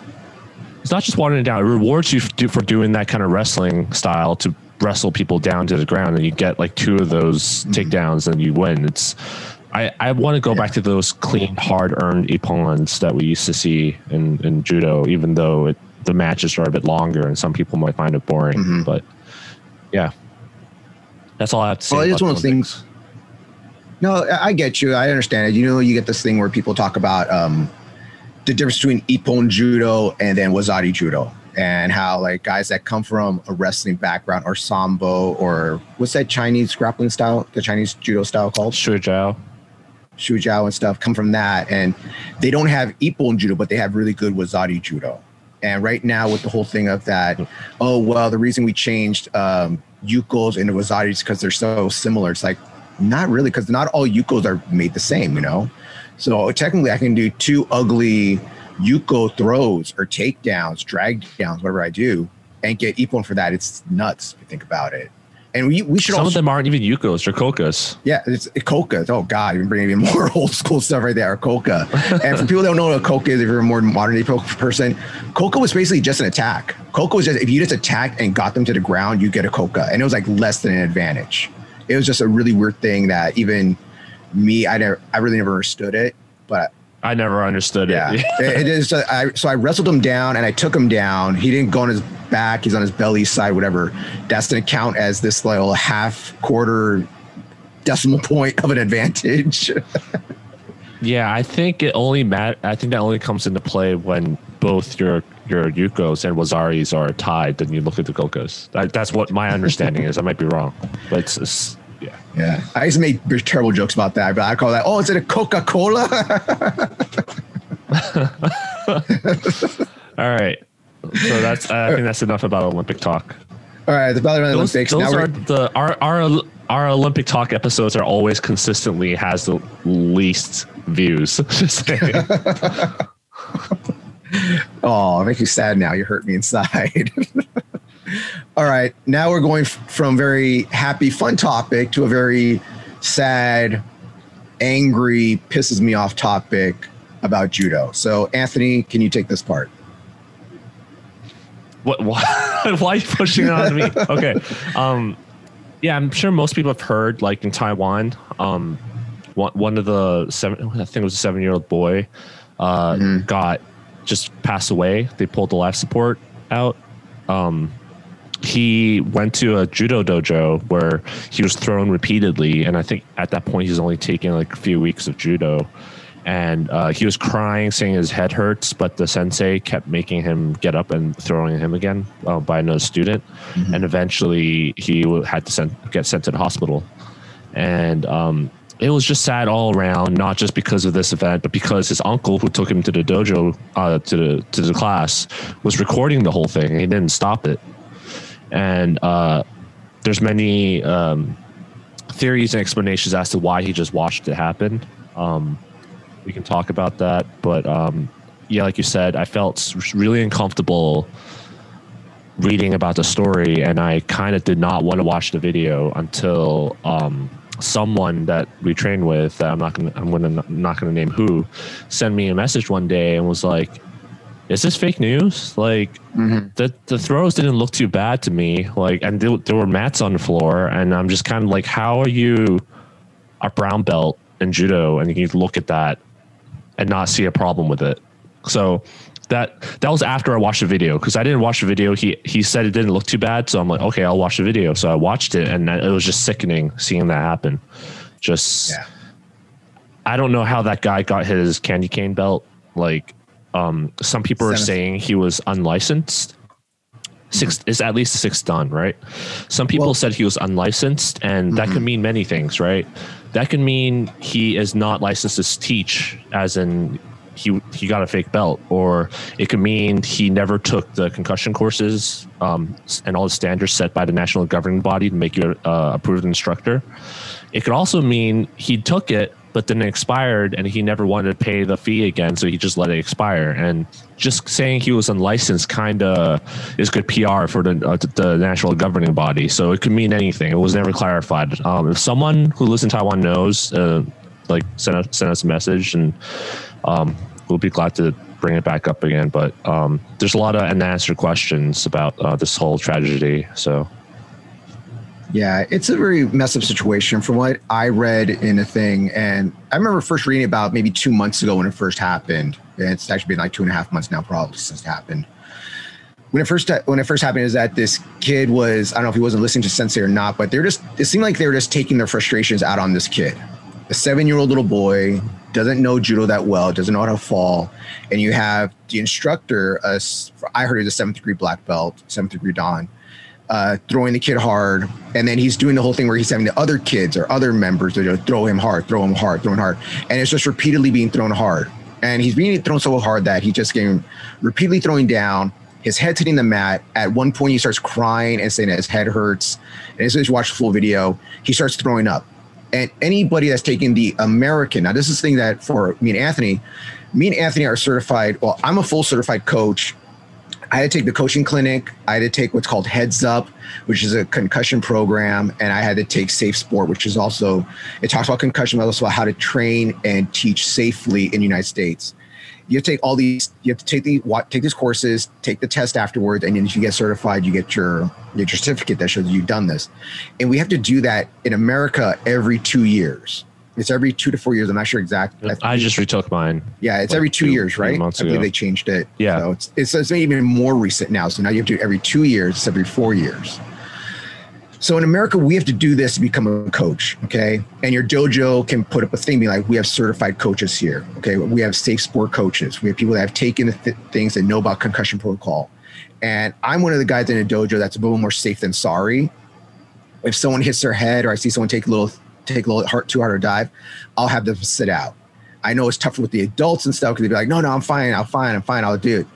it's not just watering it down. It rewards you for, for doing that kind of wrestling style to wrestle people down to the ground, and you get like two of those takedowns, and you win. It's I, I want to go back to those clean, hard earned ippons that we used to see in, in judo, even though it, the matches are a bit longer, and some people might find it boring. Mhm. But yeah, that's all I have to say. Well, it's one of those things. No, I get you. I understand it. You know, you get this thing where people talk about um, the difference between Ippon judo and then Wazari judo, and how like guys that come from a wrestling background or sambo or what's that Chinese grappling style, the Chinese judo style called Shuai jiao. Shujiao and stuff, come from that, and they don't have Ippon judo, but they have really good Wazari judo. And right now, with the whole thing of that, oh well, the reason we changed um, Yukos into Wazaris because they're so similar. It's like not really, because not all Yukos are made the same, you know. So technically, I can do two ugly Yuko throws or takedowns, drag downs, whatever I do, and get Ippon for that. It's nuts if you think about it. And we we should all Some also of them aren't even yukos; they're kokas. yeah, it's it, koka. Oh God, you're bringing even more old school stuff right there. Koka. and for people that don't know what a koka is, if you're a more modern day person, koka was basically just an attack. Koka was just if you just attacked and got them to the ground, you get a koka, and it was like less than an advantage. It was just a really weird thing that even me, I never, I really never understood it. But I never understood yeah, it. it, it is. uh, I, so I wrestled him down and I took him down. He didn't go on his back. He's on his belly side, whatever. That's going to count as this little half quarter decimal point of an advantage. Yeah, I think it only mat. I think that only comes into play when both your your Yukos and Wazaris are tied. Then you look at the Kokas. That, that's what my understanding is. I might be wrong, but it's, it's yeah. yeah, I used to make terrible jokes about that, but I call that. Oh, is it a Coca Cola? All right. So that's. I think that's enough about Olympic talk. All right, the Ballot Those, Olympics. those now are the our our our Olympic talk episodes are always consistently has the least views. Just saying. Oh, it makes you sad now. You hurt me inside. All right. Now we're going f- from very happy, fun topic to a very sad, angry, pisses me off topic about judo. So, Anthony, can you take this part? What? Why, why are you pushing it on me? Okay. Um, yeah, I'm sure most people have heard, like in Taiwan, um, one one of the seven, I think it was a seven year old boy, uh, Mhm. got just passed away. They pulled the life support out. Um, he went to a judo dojo where he was thrown repeatedly, and I think at that point he's only taking like a few weeks of judo. And uh, he was crying, saying his head hurts, but the sensei kept making him get up and throwing him again uh, by another student. And eventually, he had to send, get sent to the hospital. And um, it was just sad all around, not just because of this event, but because his uncle, who took him to the dojo, uh, to the to the class, was recording the whole thing. He didn't stop it, and uh, there's many um, theories and explanations as to why he just watched it happen. Um, we can talk about that, but um, yeah, like you said, I felt really uncomfortable reading about the story, and I kind of did not want to watch the video until um, someone that we trained with that I'm not gonna I'm gonna not gonna name who sent me a message one day and was like, "Is this fake news? Like mm-hmm. the the throws didn't look too bad to me. Like, and there, there were mats on the floor, and I'm just kind of like, how are you a brown belt in judo and you look at that and not see a problem with it?" So that that was after I watched the video because I didn't watch the video. He he said it didn't look too bad, so I'm like, okay, I'll watch the video. So I watched it, and it was just sickening seeing that happen. Just, yeah. I don't know how that guy got his candy cane belt. Like, um, some people are saying he was unlicensed. Six mm-hmm. is at least six dan, right? Some people well, said he was unlicensed, and that could mean many things, right? That can mean he is not licensed to teach, as in he he got a fake belt, or it could mean he never took the concussion courses um, and all the standards set by the national governing body to make you a uh, approved instructor. It could also mean he took it, but then it expired, and he never wanted to pay the fee again, so he just let it expire. And just saying he was unlicensed kind of is good PR for the uh, the national governing body. So it could mean anything. It was never clarified. Um, if someone who lives in Taiwan knows. Uh, like send us send us a message and um, we'll be glad to bring it back up again. But um, there's a lot of unanswered questions about uh, this whole tragedy. So. Yeah, it's a very messed up situation from what I read in a thing. And I remember first reading about maybe two months ago when it first happened. And it's actually been like two and a half months now, probably since it happened. When it first when it first happened, is that this kid was I don't know if he wasn't listening to Sensei or not, but they're just it seemed like they were just taking their frustrations out on this kid, a seven year old little boy doesn't know judo that well, doesn't know how to fall, and you have the instructor, uh, I heard he's a seventh degree black belt, seventh degree dan, uh, throwing the kid hard, and then he's doing the whole thing where he's having the other kids or other members to throw him hard, throw him hard, throw him hard, and it's just repeatedly being thrown hard, and he's being thrown so hard that he just getting repeatedly throwing down. His head's hitting the mat. At one point, he starts crying and saying that his head hurts. And as you watch the full video, he starts throwing up and anybody that's taking the American. Now, this is the thing that for me and Anthony, me and Anthony are certified. Well, I'm a full certified coach. I had to take the coaching clinic. I had to take what's called Heads Up, which is a concussion program, and I had to take Safe Sport, which is also it talks about concussion, but also about how to train and teach safely in the United States. You have to take all these you have to take the take these courses take the test afterwards and then if you get certified you get your your certificate that shows you've done this. And we have to do that in america every two years it's every two to four years i'm not sure exactly i, just retook mine yeah it's like every two, two, years right i believe they changed it yeah so it's, it's, it's even more recent now so now you have to do every two years it's every four years so in America, we have to do this to become a coach, okay? And your dojo can put up a thing, be like, we have certified coaches here, okay? We have safe sport coaches. We have people that have taken the th- things that know about concussion protocol. And I'm one of the guys in a dojo that's a little more safe than sorry. If someone hits their head or I see someone take a little take a little heart too hard or dive, I'll have them sit out. I know it's tougher with the adults and stuff because they'd be like, no, no, I'm fine, I'm fine, I'm fine, I'll do it.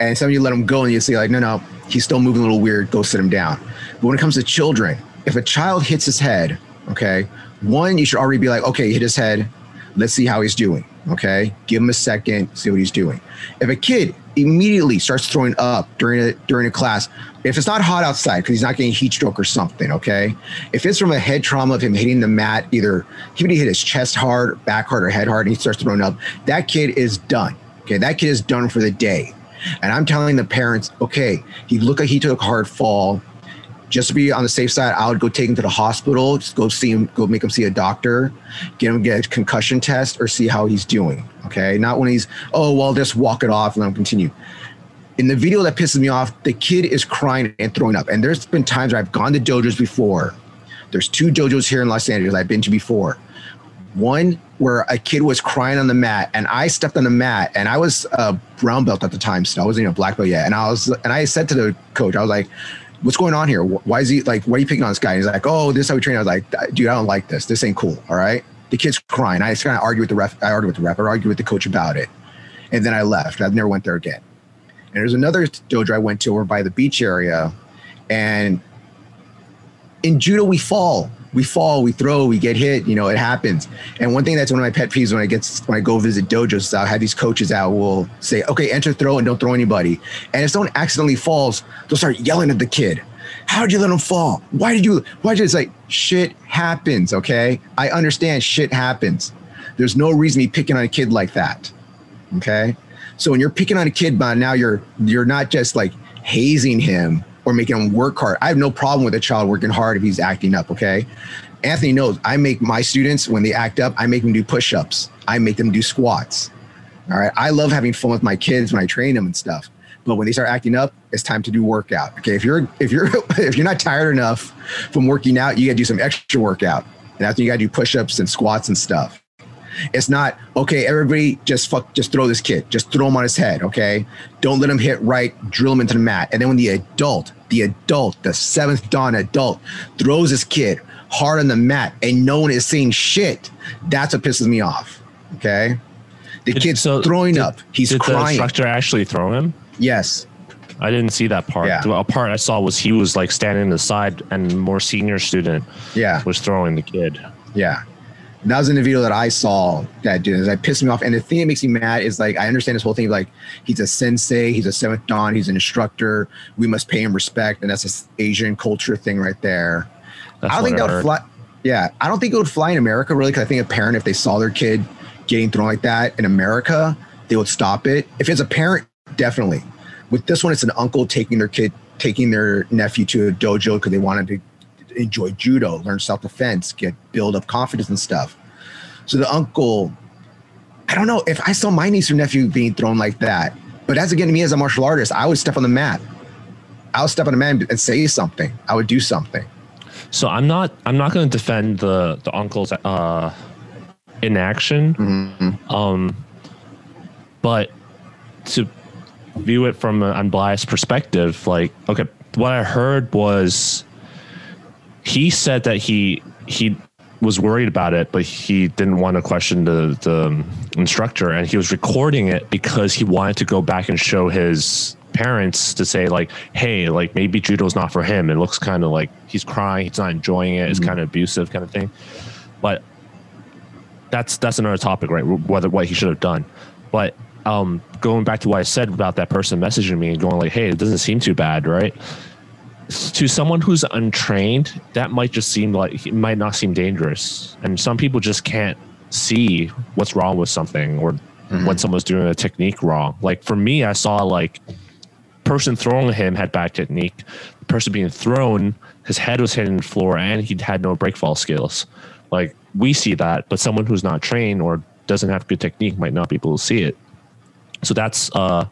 And some of you let them go and you see like no no he's still moving a little weird go sit him down. But when it comes to children if a child hits his head okay one you should already be like okay hit his head let's see how he's doing okay? Give him a second see what he's doing. If a kid immediately starts throwing up during a during a class if it's not hot outside because he's not getting heat stroke or something okay? If it's from a head trauma of him hitting the mat either he hit his chest hard back hard or head hard and he starts throwing up that kid is done okay? That kid is done for the day. And I'm telling the parents, okay, he looked like he took a hard fall. Just to be on the safe side, I would go take him to the hospital, just go see him, go make him see a doctor, get him get a concussion test, or see how he's doing. Okay, not when he's oh well, just walk it off and him continue. In the video that pisses me off, the kid is crying and throwing up. And there's been times where I've gone to dojos before. There's two dojos here in Los Angeles I've been to before one where a kid was crying on the mat, and I stepped on the mat, and I was a brown belt at the time, so I wasn't even a black belt yet. And I was, and I said to the coach, I was like, "What's going on here? Why is he like? Why are you picking on this guy?" And he's like, "Oh, this is how we train." I was like, "Dude, I don't like this. This ain't cool. All right." The kid's crying. I just kind of argue with the ref. I argue with the ref. I argue with the coach about it, and then I left. I never went there again. And there's another dojo I went to over by the beach area, and in judo we fall we fall, we throw, we get hit. You know, it happens. And one thing that's one of my pet peeves when I get when I go visit dojos, I'll have these coaches out will say, "Okay, enter throw and don't throw anybody." And if someone accidentally falls, they'll start yelling at the kid. How did you let him fall? Why did you? Why did? It's like shit happens. Okay, I understand shit happens. There's no reason to be picking on a kid like that. Okay, so when you're picking on a kid, but now you're you're not just like hazing him or making him work hard. I have no problem with a child working hard if he's acting up. Okay. Anthony knows I make my students, when they act up, I make them do push ups, I make them do squats. All right. I love having fun with my kids when I train them and stuff. But when they start acting up, it's time to do workout. Okay. If you're, if you're, if you're not tired enough from working out, you got to do some extra workout. And when you got to do push ups and squats and stuff. It's not okay. Everybody just fuck, just throw this kid, just throw him on his head. Okay, don't let him hit right. Drill him into the mat. And then when the adult, the adult, the seventh dan adult, throws this kid hard on the mat, and no one is saying shit, that's what pisses me off. Okay, the did, kid's so throwing did, up. He's did crying. the instructor actually throw him? Yes. I didn't see that part. Yeah. The part I saw was he was like standing the side, and more senior student, yeah, was throwing the kid. Yeah, that was in the video that I saw that did that pissed me off. And the thing that makes me mad is like I understand this whole thing like he's a sensei, he's a seventh dan, he's an instructor. We must pay him respect, and that's an Asian culture thing right there. That's I don't think that would fly. Yeah, I don't think it would fly in America really because I think a parent, if they saw their kid getting thrown like that in America, they would stop it. If it's a parent, definitely. With this one, it's an uncle taking their kid, taking their nephew to a dojo because they wanted to enjoy judo, learn self defense, get build up confidence and stuff. So the uncle, I don't know if I saw my niece or nephew being thrown like that, but as again, to me as a martial artist, I would step on the mat. I would step on the mat and say something. I would do something. So I'm not I'm not going to defend the the uncle's uh, inaction, mm-hmm. um, but to view it from an unbiased perspective, like okay, what I heard was he said that he he was worried about it, but he didn't want to question the the instructor, and he was recording it because he wanted to go back and show his parents to say like, hey, like maybe judo's not for him. It looks kind of like he's crying, he's not enjoying it, it's mm-hmm. kind of abusive kind of thing. But that's that's another topic, right? Whether what he should have done, but um, going back to what I said about that person messaging me and going like, hey, it doesn't seem too bad, right? To someone who's untrained, that might just seem like it might not seem dangerous. And some people just can't see what's wrong with something or mm-hmm. when someone's doing a technique wrong. Like for me, I saw like person throwing him had bad technique. The person being thrown, his head was hitting the floor and he had no break fall skills. Like we see that, but someone who's not trained or doesn't have good technique might not be able to see it. So that's uh,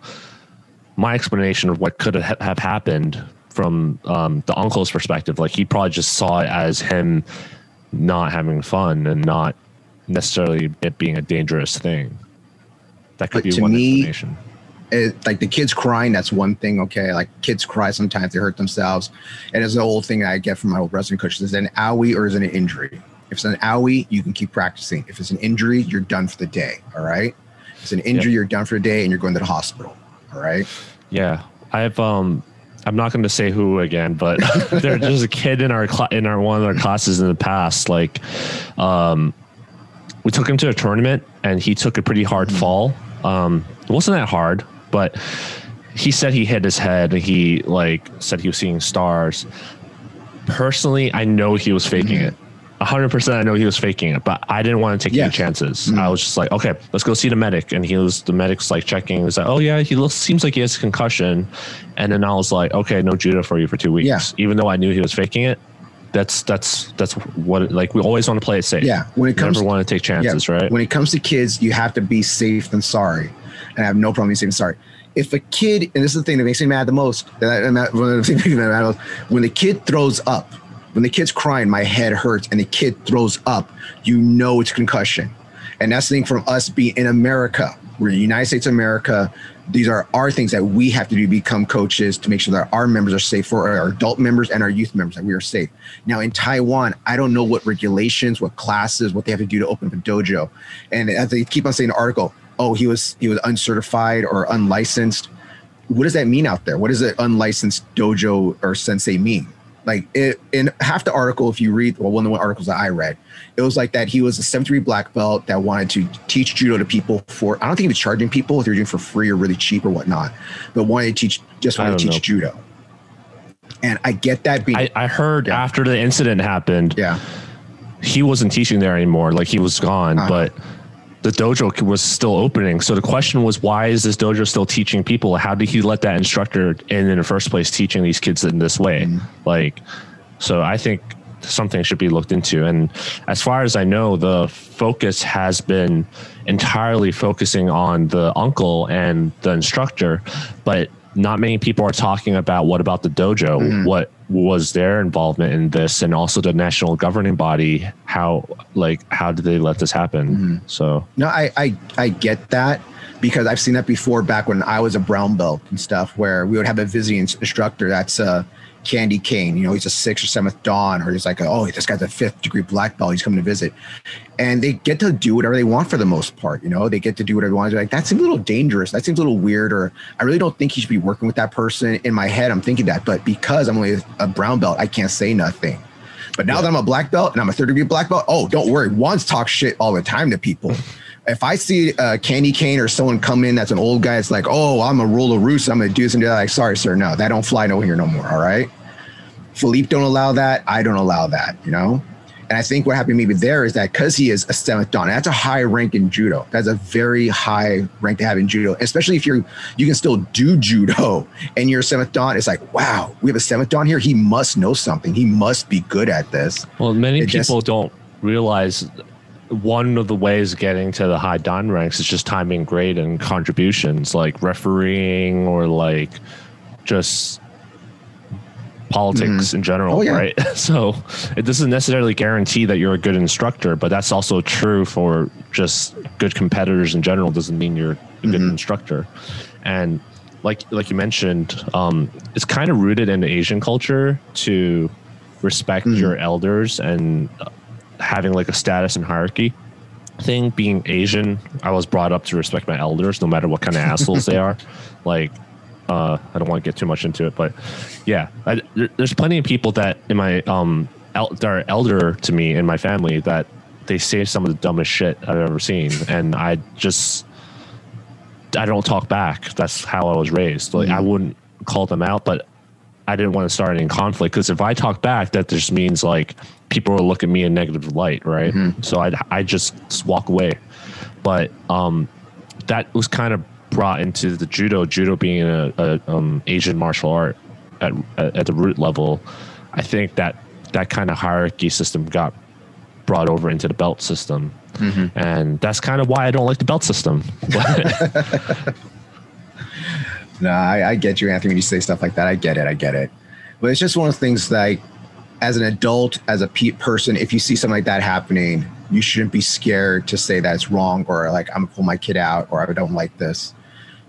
my explanation of what could have happened from um, the uncle's perspective, like he probably just saw it as him not having fun and not necessarily it being a dangerous thing. That could but be one me, explanation. It, like the kids crying, that's one thing. Okay, like kids cry sometimes; they hurt themselves, and it's the old thing I get from my old wrestling coach: is it an owie or is it an injury? If it's an owie, you can keep practicing. If it's an injury, you're done for the day. All right. If it's an injury, you're done for the day, and you're going to the hospital. All right. Yeah, I've um I'm not going to say who again, but there, there's a kid in our cl- in our one of our classes in the past. Like, um, we took him to a tournament and he took a pretty hard mm-hmm. fall. Um, it wasn't that hard, but he said he hit his head. And he like said he was seeing stars. Personally, I know he was faking mm-hmm. it hundred percent. I know he was faking it, but I didn't want to take yes. any chances. Mm-hmm. I was just like, okay, let's go see the medic. And he was the medic's like checking. He's like, oh yeah, he looks seems like he has concussion. And then I was like, okay, no judo for you for two weeks. Yeah. Even though I knew he was faking it, that's that's that's what like we always want to play it safe. Yeah, when it comes, never to, want to take chances, yeah, right? When it comes to kids, you have to be safe than sorry, and I have no problem being safe than sorry. If a kid, and this is the thing that makes me mad the most, and that, one of the things that makes me mad when the kid throws up when the kid's crying, my head hurts, and the kid throws up, you know it's concussion. And that's the thing from us being in America. We're in the United States of America. These are our things that we have to do to become coaches to make sure that our members are safe for our adult members and our youth members that we are safe. Now in Taiwan, I don't know what regulations, what classes, what they have to do to open up a dojo. And as they keep on saying the article, oh, he was he was uncertified or unlicensed. What does that mean out there? What does an unlicensed dojo or sensei mean? Like it, in half the article, if you read, well, one of the articles that I read, it was like that he was a 73 black belt that wanted to teach judo to people for, I don't think he was charging people if they're doing for free or really cheap or whatnot, but wanted to teach, just wanted to teach know. judo. And I get that being. I, I heard yeah. after the incident happened, yeah, he wasn't teaching there anymore. Like he was gone, uh-huh. but the dojo was still opening. So the question was, why is this dojo still teaching people? How did he let that instructor in in the first place teaching these kids in this way? Mm-hmm. Like, so I think something should be looked into. And as far as I know, the focus has been entirely focusing on the uncle and the instructor, but not many people are talking about what about the dojo? Mm-hmm. What was their involvement in this and also the national governing body how like how did they let this happen mm-hmm. so no I, I i get that because i've seen that before back when i was a brown belt and stuff where we would have a visiting instructor that's uh Candy Cane. You know, he's a sixth or seventh dan, or he's like, oh, this guy's a fifth degree black belt. He's coming to visit. And they get to do whatever they want for the most part. You know, they get to do whatever they want. They're like, that seems a little dangerous. That seems a little weird. Or I really don't think he should be working with that person. In my head, I'm thinking that. But because I'm only a brown belt, I can't say nothing. But now yeah. that I'm a black belt and I'm a third degree black belt, oh, don't worry. Ones talk shit all the time to people. If I see a candy cane or someone come in that's an old guy, it's like, oh, I'm a ruler roost. I'm gonna do this and do that. Like, sorry, sir, no, that don't fly no here no more. All right. Philippe don't allow that. I don't allow that, you know? And I think what happened maybe there is that because he is a seventh dan, that's a high rank in judo. That's a very high rank to have in judo, especially if you're you can still do judo and you're a seventh dan. It's like, wow, we have a seventh dan here. He must know something. He must be good at this. Well, many it people just, don't realize one of the ways getting to the high dan ranks is just timing grade and contributions, like refereeing or like just politics mm-hmm. in general, oh, yeah. right? So it doesn't necessarily guarantee that you're a good instructor, but that's also true for just good competitors in general. Doesn't mean you're a good mm-hmm. instructor. And like like you mentioned, um, it's kind of rooted in Asian culture to respect mm-hmm. your elders and uh, having like a status and hierarchy thing. Being Asian, I was brought up to respect my elders, no matter what kind of assholes they are. Like uh, I don't want to get too much into it, but yeah, I, there's plenty of people that in my um el- that are elder to me in my family that they say some of the dumbest shit I've ever seen, and I just I don't talk back. That's how I was raised. Like mm-hmm. I wouldn't call them out, but I didn't want to start any conflict because if I talk back, that just means like people will look at me in negative light, right? Mm-hmm. So I I just, walk away. But um, that was kind of brought into the judo, judo being a, a um, Asian martial art at, at the root level, I think that that kind of hierarchy system got brought over into the belt system, mm-hmm. and that's kind of why I don't like the belt system. no, I, I, get you, Anthony. When you say stuff like that, I get it. I get it. But it's just one of the things like, as an adult, as a person, if you see something like that happening, you shouldn't be scared to say that it's wrong or like I'm gonna pull my kid out or I don't like this.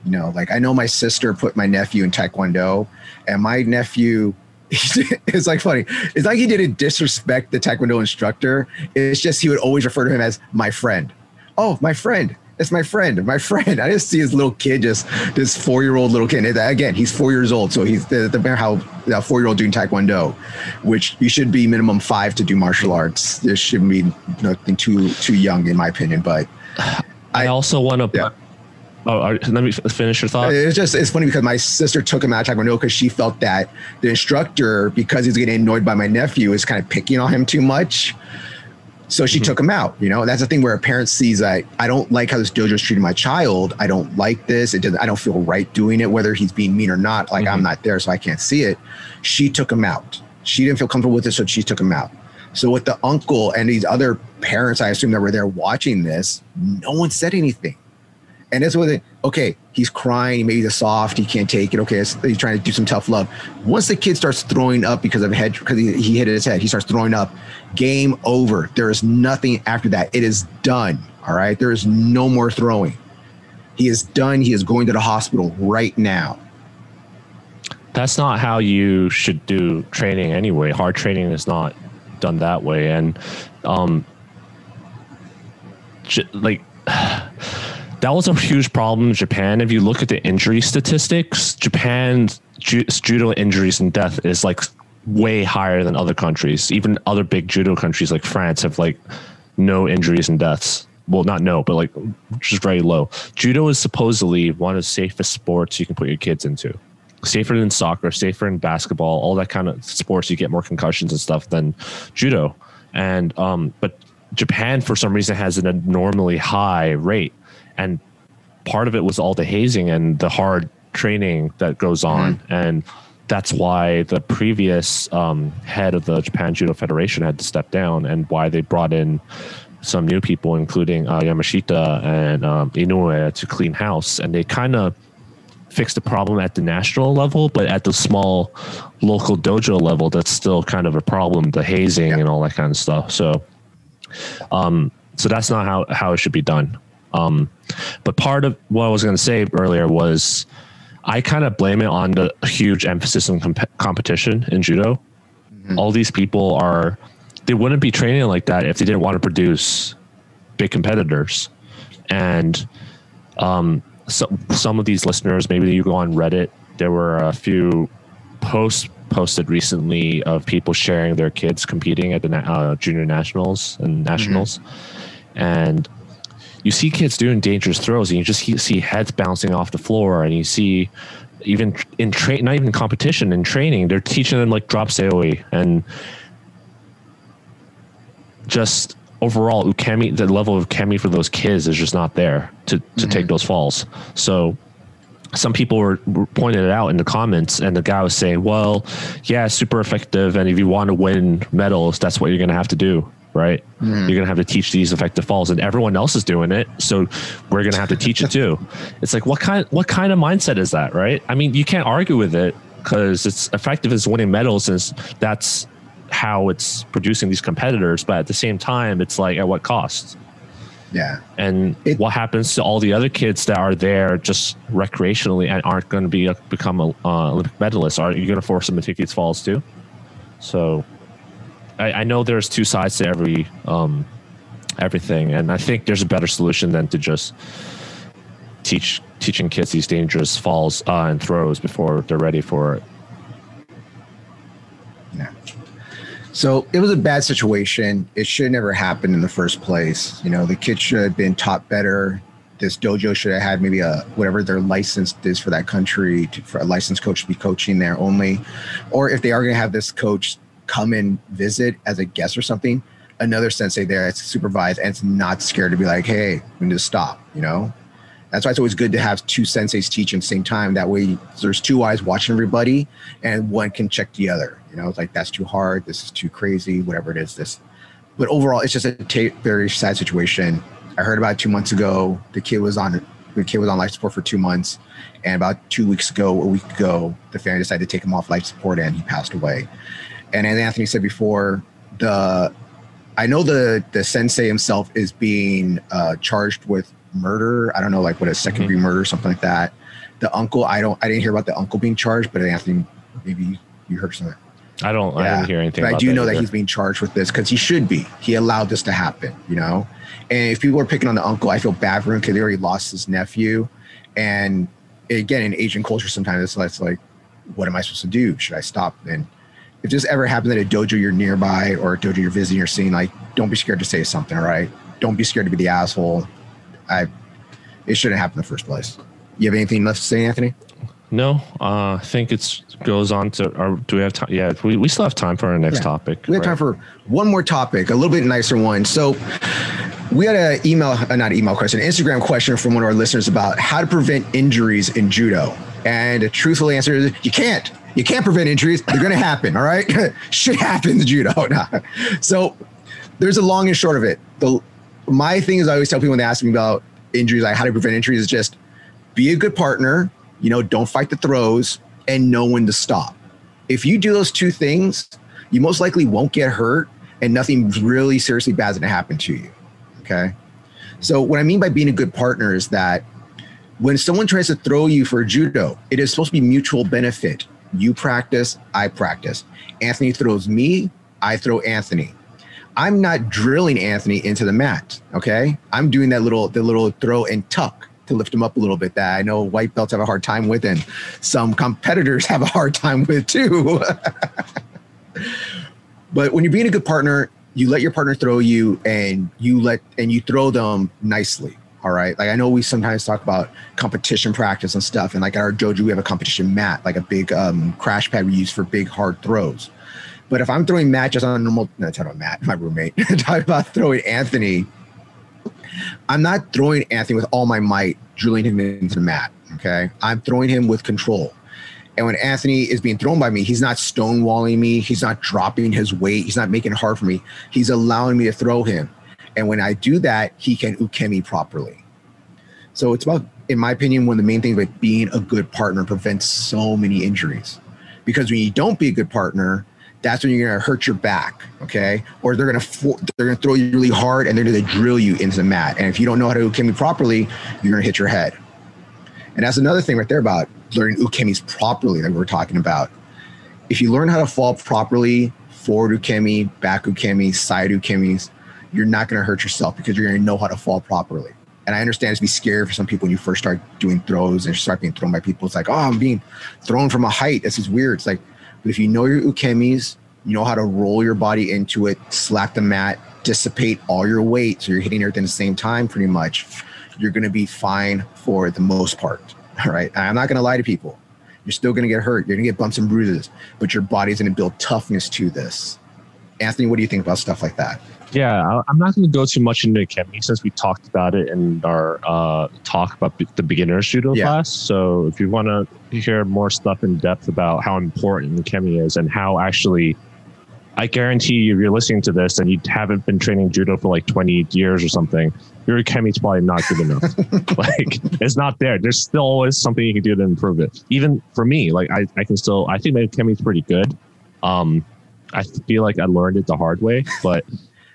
You know, like I know my sister put my nephew in Taekwondo, and my nephew it's like funny. It's like he didn't disrespect the Taekwondo instructor. It's just he would always refer to him as my friend. Oh, my friend. It's my friend. My friend. I just see his little kid, just this four year old little kid. Again, he's four years old, so he's the, the how a four year old doing Taekwondo, which you should be minimum five to do martial arts. There shouldn't be nothing too too young, in my opinion. But I, I also want to. Yeah Oh, let me finish your thought. It's just it's funny because my sister took him out of Taekwondo because she felt that the instructor, because he's getting annoyed by my nephew, is kind of picking on him too much. So she mm-hmm. took him out. You know, that's the thing where a parent sees that I don't like how this dojo is treating my child. I don't like this. It doesn't. I don't feel right doing it, whether he's being mean or not. Like mm-hmm. I'm not there, so I can't see it. She took him out. She didn't feel comfortable with it, so she took him out. So with the uncle and these other parents, I assume that were there watching this, no one said anything. And that's what okay, he's crying, maybe the soft, he can't take it. Okay, he's trying to do some tough love. Once the kid starts throwing up because of a head, because he, he hit his head, he starts throwing up. Game over. There is nothing after that. It is done. All right. There is no more throwing. He is done. He is going to the hospital right now. That's not how you should do training anyway. Hard training is not done that way. And, um, like, that was a huge problem in Japan. If you look at the injury statistics, Japan's ju- judo injuries and death is like way higher than other countries. Even other big judo countries like France have like no injuries and deaths. Well, not no, but like just very low. Judo is supposedly one of the safest sports you can put your kids into. Safer than soccer, safer than basketball, all that kind of sports. You get more concussions and stuff than judo. And um, but Japan for some reason has an abnormally high rate, and part of it was all the hazing and the hard training that goes on, mm-hmm. and that's why the previous um, head of the Japan Judo Federation had to step down, and why they brought in some new people, including uh, Yamashita and um, Inoue, to clean house, and they kind of fixed the problem at the national level, but at the small local dojo level, that's still kind of a problem. The hazing yeah. and all that kind of stuff. So, um, so that's not how how it should be done. Um, but part of what I was going to say earlier was I kind of blame it on the huge emphasis on comp- competition in judo. Mm-hmm. All these people are, they wouldn't be training like that if they didn't want to produce big competitors. And um, so, some of these listeners, maybe you go on Reddit, there were a few posts posted recently of people sharing their kids competing at the uh, junior nationals and nationals. Mm-hmm. And you see kids doing dangerous throws and you just see heads bouncing off the floor and you see even in train not even competition in training they're teaching them like drop seoi and just overall ukemi the level of ukemi for those kids is just not there to to mm-hmm. take those falls so some people were, were pointing it out in the comments and the guy was saying well yeah super effective and if you want to win medals that's what you're going to have to do right? Mm. You're gonna have to teach these effective falls, and everyone else is doing it, so we're gonna have to teach it too. It's like what kind what kind of mindset is that, right? I mean, you can't argue with it because it's effective as winning medals, and that's how it's producing these competitors. But at the same time, it's like at what cost? Yeah. And it, what happens to all the other kids that are there just recreationally and aren't going to be become a uh, Olympic medalists? Are you going to force them to take these falls too? So I, I know there's two sides to every um, everything, and I think there's a better solution than to just teach teaching kids these dangerous falls uh, and throws before they're ready for it. Yeah. So it was a bad situation. It should never happen in the first place. You know, the kids should have been taught better. This dojo should have had maybe a whatever their license is for that country to, for a licensed coach to be coaching there only, or if they are going to have this coach come and visit as a guest or something, another sensei there that's supervised and it's not scared to be like, hey, we need to stop, you know? That's why it's always good to have two senseis teaching at the same time. That way there's two eyes watching everybody and one can check the other. You know, it's like that's too hard, this is too crazy, whatever it is. This but overall it's just a t- very sad situation. I heard about two months ago, the kid was on the kid was on life support for two months. And about two weeks ago, a week ago, the family decided to take him off life support and he passed away and as Anthony said before, the I know the the sensei himself is being uh, charged with murder. I don't know, like what a second degree mm-hmm. murder, something like that. The uncle, I don't, I didn't hear about the uncle being charged, but Anthony, maybe you heard something. I don't. Yeah. I didn't hear anything. But I do that know either. that he's being charged with this because he should be. He allowed this to happen, you know. And if people are picking on the uncle, I feel bad for him because he already lost his nephew. And again, in Asian culture, sometimes it's like, what am I supposed to do? Should I stop? And if this ever happens at a dojo you're nearby or a dojo you're visiting or seeing, like, don't be scared to say something, all right? Don't be scared to be the asshole. I, it shouldn't happen in the first place. You have anything left to say, Anthony? No, uh, I think it goes on to. Our, do we have time? Yeah, we, we still have time for our next yeah. topic. We have right? time for one more topic, a little bit nicer one. So, we had an email, uh, not email question, Instagram question from one of our listeners about how to prevent injuries in judo. And the truthful answer is you can't. You can't prevent injuries. They're going to happen. All right. Shit happens, judo. So there's a long and short of it. The, my thing is I always tell people when they ask me about injuries, like how to prevent injuries is just be a good partner, you know, don't fight the throws and know when to stop. If you do those two things, you most likely won't get hurt and nothing really seriously bad is going to happen to you. Okay. So what I mean by being a good partner is that when someone tries to throw you for judo, it is supposed to be mutual benefit. You practice, I practice. Anthony throws me, I throw Anthony. I'm not drilling Anthony into the mat. Okay, I'm doing that little the little throw and tuck to lift him up a little bit. That I know white belts have a hard time with, and some competitors have a hard time with too. but when you're being a good partner, you let your partner throw you, and you let and you throw them nicely. All right. Like I know we sometimes talk about competition practice and stuff. And like our dojo, we have a competition mat, like a big um, crash pad we use for big hard throws. But if I'm throwing Matt just on a normal, no, talking Matt, my roommate, talking about throwing Anthony, I'm not throwing Anthony with all my might, drilling him into the mat. Okay. I'm throwing him with control. And when Anthony is being thrown by me, he's not stonewalling me. He's not dropping his weight. He's not making it hard for me. He's allowing me to throw him. And when I do that, he can ukemi properly. So it's about, in my opinion, one of the main things about being a good partner prevents so many injuries. Because when you don't be a good partner, that's when you're gonna hurt your back, okay? Or they're gonna they're gonna throw you really hard and they're gonna drill you into the mat. And if you don't know how to ukemi properly, you're gonna hit your head. And that's another thing right there about learning ukemis properly that we we're talking about. If you learn how to fall properly, forward ukemi, back ukemi, side ukemis, you're not going to hurt yourself because you're going to know how to fall properly. And I understand it's be scary for some people when you first start doing throws and start being thrown by people. It's like, oh, I'm being thrown from a height. This is weird. It's like, but if you know your ukemis, you know how to roll your body into it, slap the mat, dissipate all your weight, so you're hitting everything at the same time, pretty much. You're going to be fine for the most part. All right. I'm not going to lie to people. You're still going to get hurt. You're going to get bumps and bruises, but your body's going to build toughness to this. Anthony, what do you think about stuff like that? Yeah, I'm not going to go too much into Kemi since we talked about it in our uh, talk about the beginner judo yeah. class. So if you want to hear more stuff in depth about how important Kemi is and how actually, I guarantee you, if you're listening to this and you haven't been training judo for like 20 years or something, your Kemi's probably not good enough. like it's not there. There's still always something you can do to improve it. Even for me, like I, I can still, I think my Kemi's pretty good. Um, I feel like I learned it the hard way, but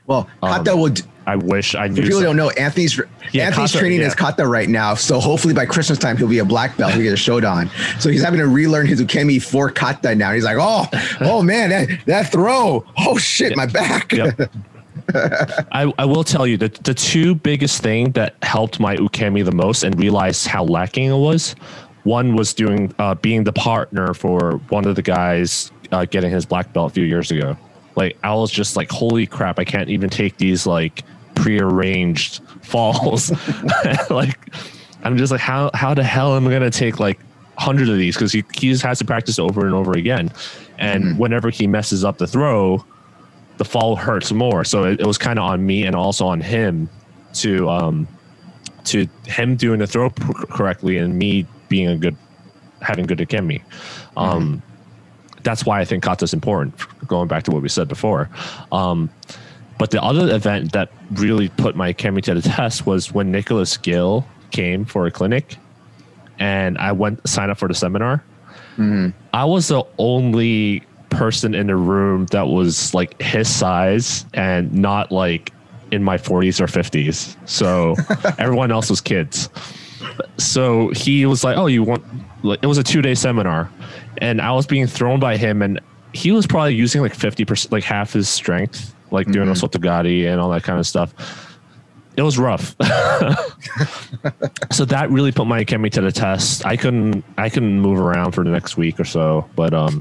well, Kata um, would. I wish I knew. If people don't know, Anthony's yeah, Anthony's Kata, training yeah. as Kata right now. So hopefully by Christmas time he'll be a black belt. He'll get a Shodan. So he's having to relearn his ukemi for Kata now. He's like, oh, oh man, that, that throw. Oh shit, yep. my back. Yep. I, I will tell you that the two biggest thing that helped my ukemi the most and realized how lacking it was. One was doing uh, being the partner for one of the guys uh, getting his black belt a few years ago. Like I was just like, holy crap, I can't even take these like prearranged falls. like I'm just like, how how the hell am I gonna take like hundreds of these? Because he, he just has to practice over and over again. And mm-hmm. whenever he messes up the throw, the fall hurts more. So it, it was kind of on me and also on him to um to him doing the throw correctly and me being a good having good ukemi. Um mm-hmm that's why I think kata is important. Going back to what we said before. Um, but the other event that really put my Kemi to the test was when Nicolas Gill came for a clinic, and I went sign up for the seminar. Mm-hmm. I was the only person in the room that was like his size and not like in my 40s or 50s. So everyone else was kids. So he was like, "Oh, you want?" It was a two day seminar, and I was being thrown by him, and he was probably using like fifty percent, like half his strength, like doing mm-hmm. Osotogari and all that kind of stuff. It was rough. so that really put my Kemi to the test. I couldn't I couldn't move around for the next week or so. But um,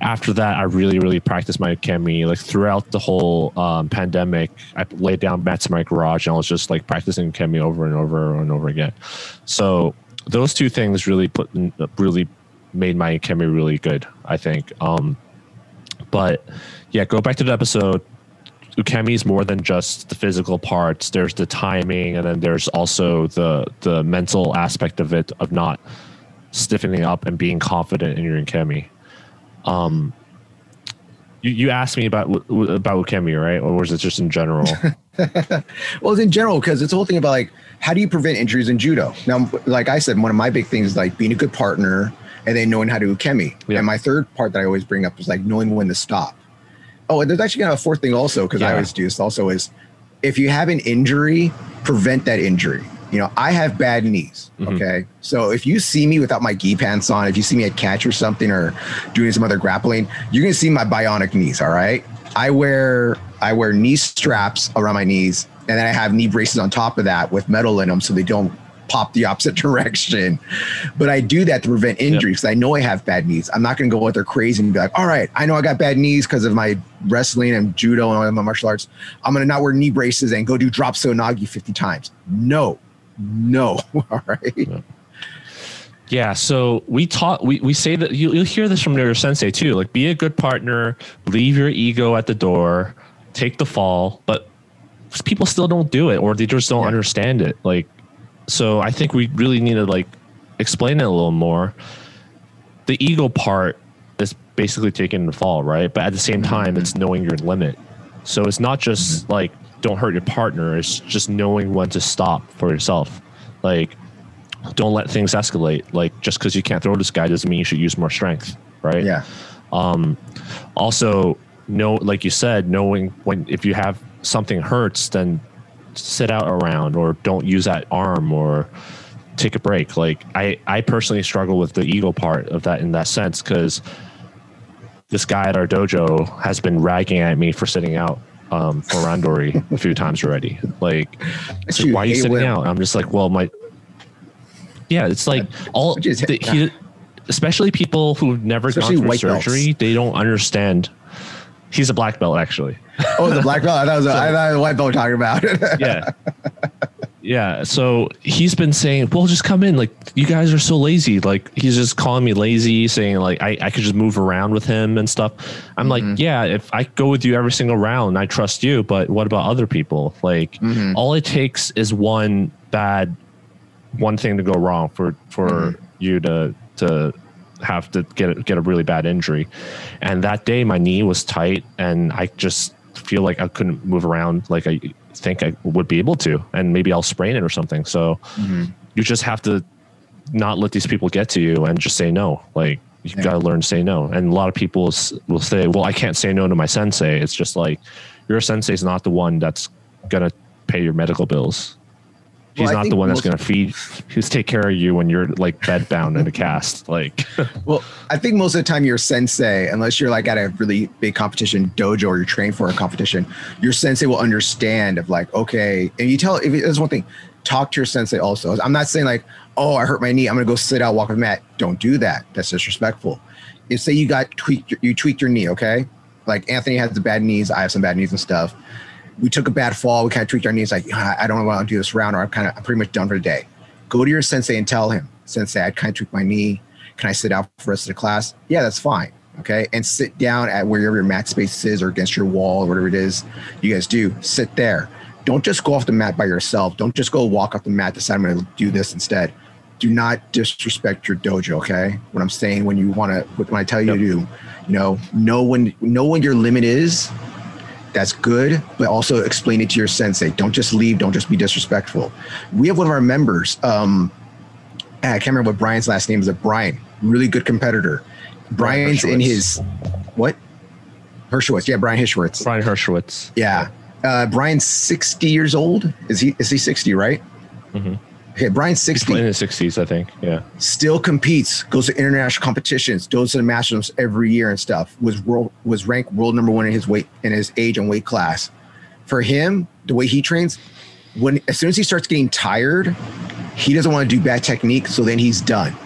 after that, I really really practiced my Kemi. Like throughout the whole um, pandemic, I laid down mats in my garage and I was just like practicing Kemi over and over and over again. So those two things really put really made my Kemi really good, I think. Um, but yeah, go back to the episode. Ukemi is more than just the physical parts. There's the timing, and then there's also the the mental aspect of it of not stiffening up and being confident in your Ukemi. Um, you, you asked me about about Ukemi, right? Or was it just in general? well, it's in general because it's the whole thing about like how do you prevent injuries in judo? Now, like I said, one of my big things is like being a good partner, and then knowing how to ukemi. Yeah. And my third part that I always bring up is like knowing when to stop. Oh, and there's actually kind of a fourth thing also because yeah. I always do this also is if you have an injury, prevent that injury. You know, I have bad knees. Mhm. Okay. So if you see me without my gi pants on, if you see me at catch or something or doing some other grappling, you're gonna see my bionic knees. All right. I wear I wear knee straps around my knees, and then I have knee braces on top of that with metal in them so they don't pop the opposite direction. But I do that to prevent injury because I know I have bad knees. I'm not gonna go out there crazy and be like, all right, I know I got bad knees because of my wrestling and judo and all my martial arts. I'm gonna not wear knee braces and go do drop seoi nage 50 times. No, no. All right. Yeah, so we taught we, we say that you, you'll hear this from your sensei too. Like, be a good partner, leave your ego at the door, take the fall, but people still don't do it or they just don't Yeah. understand it. Like, so I think we really need to like explain it a little more. The ego part is basically taking the fall, right? But at the same time, it's knowing your limit. So it's not just like don't hurt your partner; it's just knowing when to stop for yourself. Like, don't let things escalate. Like, just because you can't throw this guy doesn't mean you should use more strength, right? Yeah. Um, also know like you said knowing when if you have something hurts then sit out around or don't use that arm or take a break. Like i i personally struggle with the ego part of that in that sense because this guy at our dojo has been ragging at me for sitting out um, for randori a few times already. Like You why are you sitting out? I'm just like well my yeah it's like all is- the, he, especially people who've never Especially gone through white belts. surgery they don't understand. He's a black belt actually Oh, the black belt. I thought it was, I thought the white belt talking about. yeah. Yeah so he's been saying well just come in like you guys are so lazy. Like he's just calling me lazy saying like i, I could just move around with him and stuff. I'm like yeah if i go with you every single round i trust you but what about other people? Like Mhm. all it takes is one bad one thing to go wrong for for you to to have to get get a really bad injury. And that day my knee was tight and i just feel like i couldn't move around like i think i would be able to and maybe i'll sprain it or something. So Mhm. you just have to not let these people get to you and just say no. Like you Yeah. got to learn to say no. And a lot of people will say well i can't say no to my sensei. It's just like your sensei is not the one that's gonna pay your medical bills he's Well, not the one that's gonna feed he's take care of you when you're like bed bound in a cast like Well, I think most of the time your sensei, unless you're like at a really big competition dojo or you're trained for a competition, your sensei will understand of like, okay, and you tell if it- there's one thing, talk to your sensei also. I'm not saying like, oh, I hurt my knee, I'm gonna go sit out, walk with mat. Don't do that. That's disrespectful. If say you got tweaked, you tweaked your knee, okay? Like Anthony has the bad knees, I have some bad knees and stuff. We took a bad fall, we kind of tweaked our knees, like "Ah, I don't want to do this round, or I'm kind of I'm pretty much done for the day. Go to your sensei and tell him, Sensei, I kind of tweaked my knee can I sit out for the rest of the class? Yeah, that's fine. Okay. And sit down at wherever your mat space is or against your wall or whatever it is you guys do. Sit there. Don't just go off the mat by yourself. Don't just go walk off the mat, decide I'm going to do this instead. Do not disrespect your dojo. Okay. What I'm saying when you want to, when I tell you to do, you know, know when, know when your limit is. That's good, but also explain it to your sensei. Don't just leave. Don't just be disrespectful. We have one of our members, um, I can't remember what Brian's last name is. A Brian, really good competitor. Brian's in his what? Hershowitz, yeah, Brian Hershowitz. brian hershowitz Yeah, uh, Brian's sixty years old. Is he? Is he sixty? Right? Mhm. Okay, Brian's in his 60s i think yeah Still competes. Goes to international competitions. Goes to the masters every year and stuff. Was world was ranked world number one in his weight in his age and weight class. For him, the way he trains, when as soon as he starts getting tired, he doesn't want to do bad technique. So then he's done.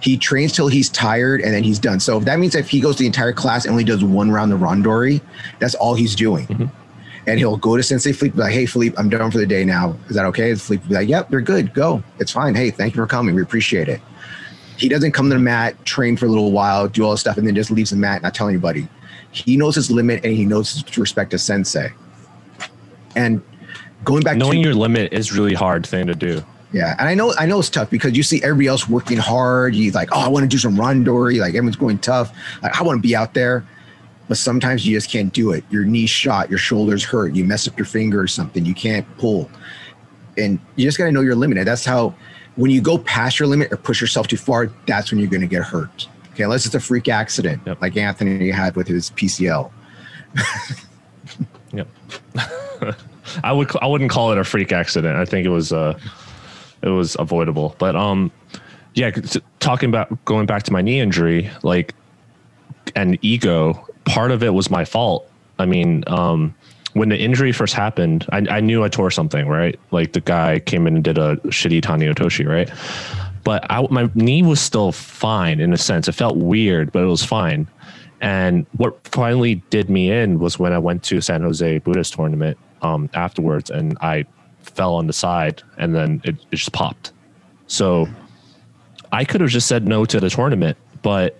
He trains till he's tired and then he's done. So that means if he goes the entire class and only does one round of randori, that's all he's doing. Mhm. And he'll go to Sensei Philippe, like, hey, Philippe, I'm done for the day now. Is that okay? Philippe be like, yep, you're good. Go. It's fine. Hey, thank you for coming. We appreciate it. He doesn't come to the mat, train for a little while, do all this stuff, and then just leaves the mat, not tell anybody. He knows his limit and he knows to respect his sensei. And going back knowing to your limit is really hard thing to do yeah, and I know I know it's tough because you see everybody else working hard. You like, oh, I want to do some randori. Like everyone's going tough. Like I want to be out there, but sometimes you just can't do it. Your knee's shot, your shoulders hurt, you mess up your finger or something. You can't pull, and you just got to know your limit. And that's how when you go past your limit or push yourself too far, that's when you're going to get hurt. Okay, unless it's a freak accident Yep. like Anthony had with his PCL. Yep. I would I wouldn't call it a freak accident. I think it was uh it was avoidable. But um, yeah, talking about going back to my knee injury, like, and ego, part of it was my fault. I mean, um, when the injury first happened, I, I knew I tore something, right? Like the guy came in and did a shitty Tani Otoshi, right? But I, my knee was still fine in a sense. It felt weird, but it was fine. And what finally did me in was when I went to San Jose Buddhist tournament um, afterwards, and I fell on the side, and then it, it just popped. So I could have just said no to the tournament, but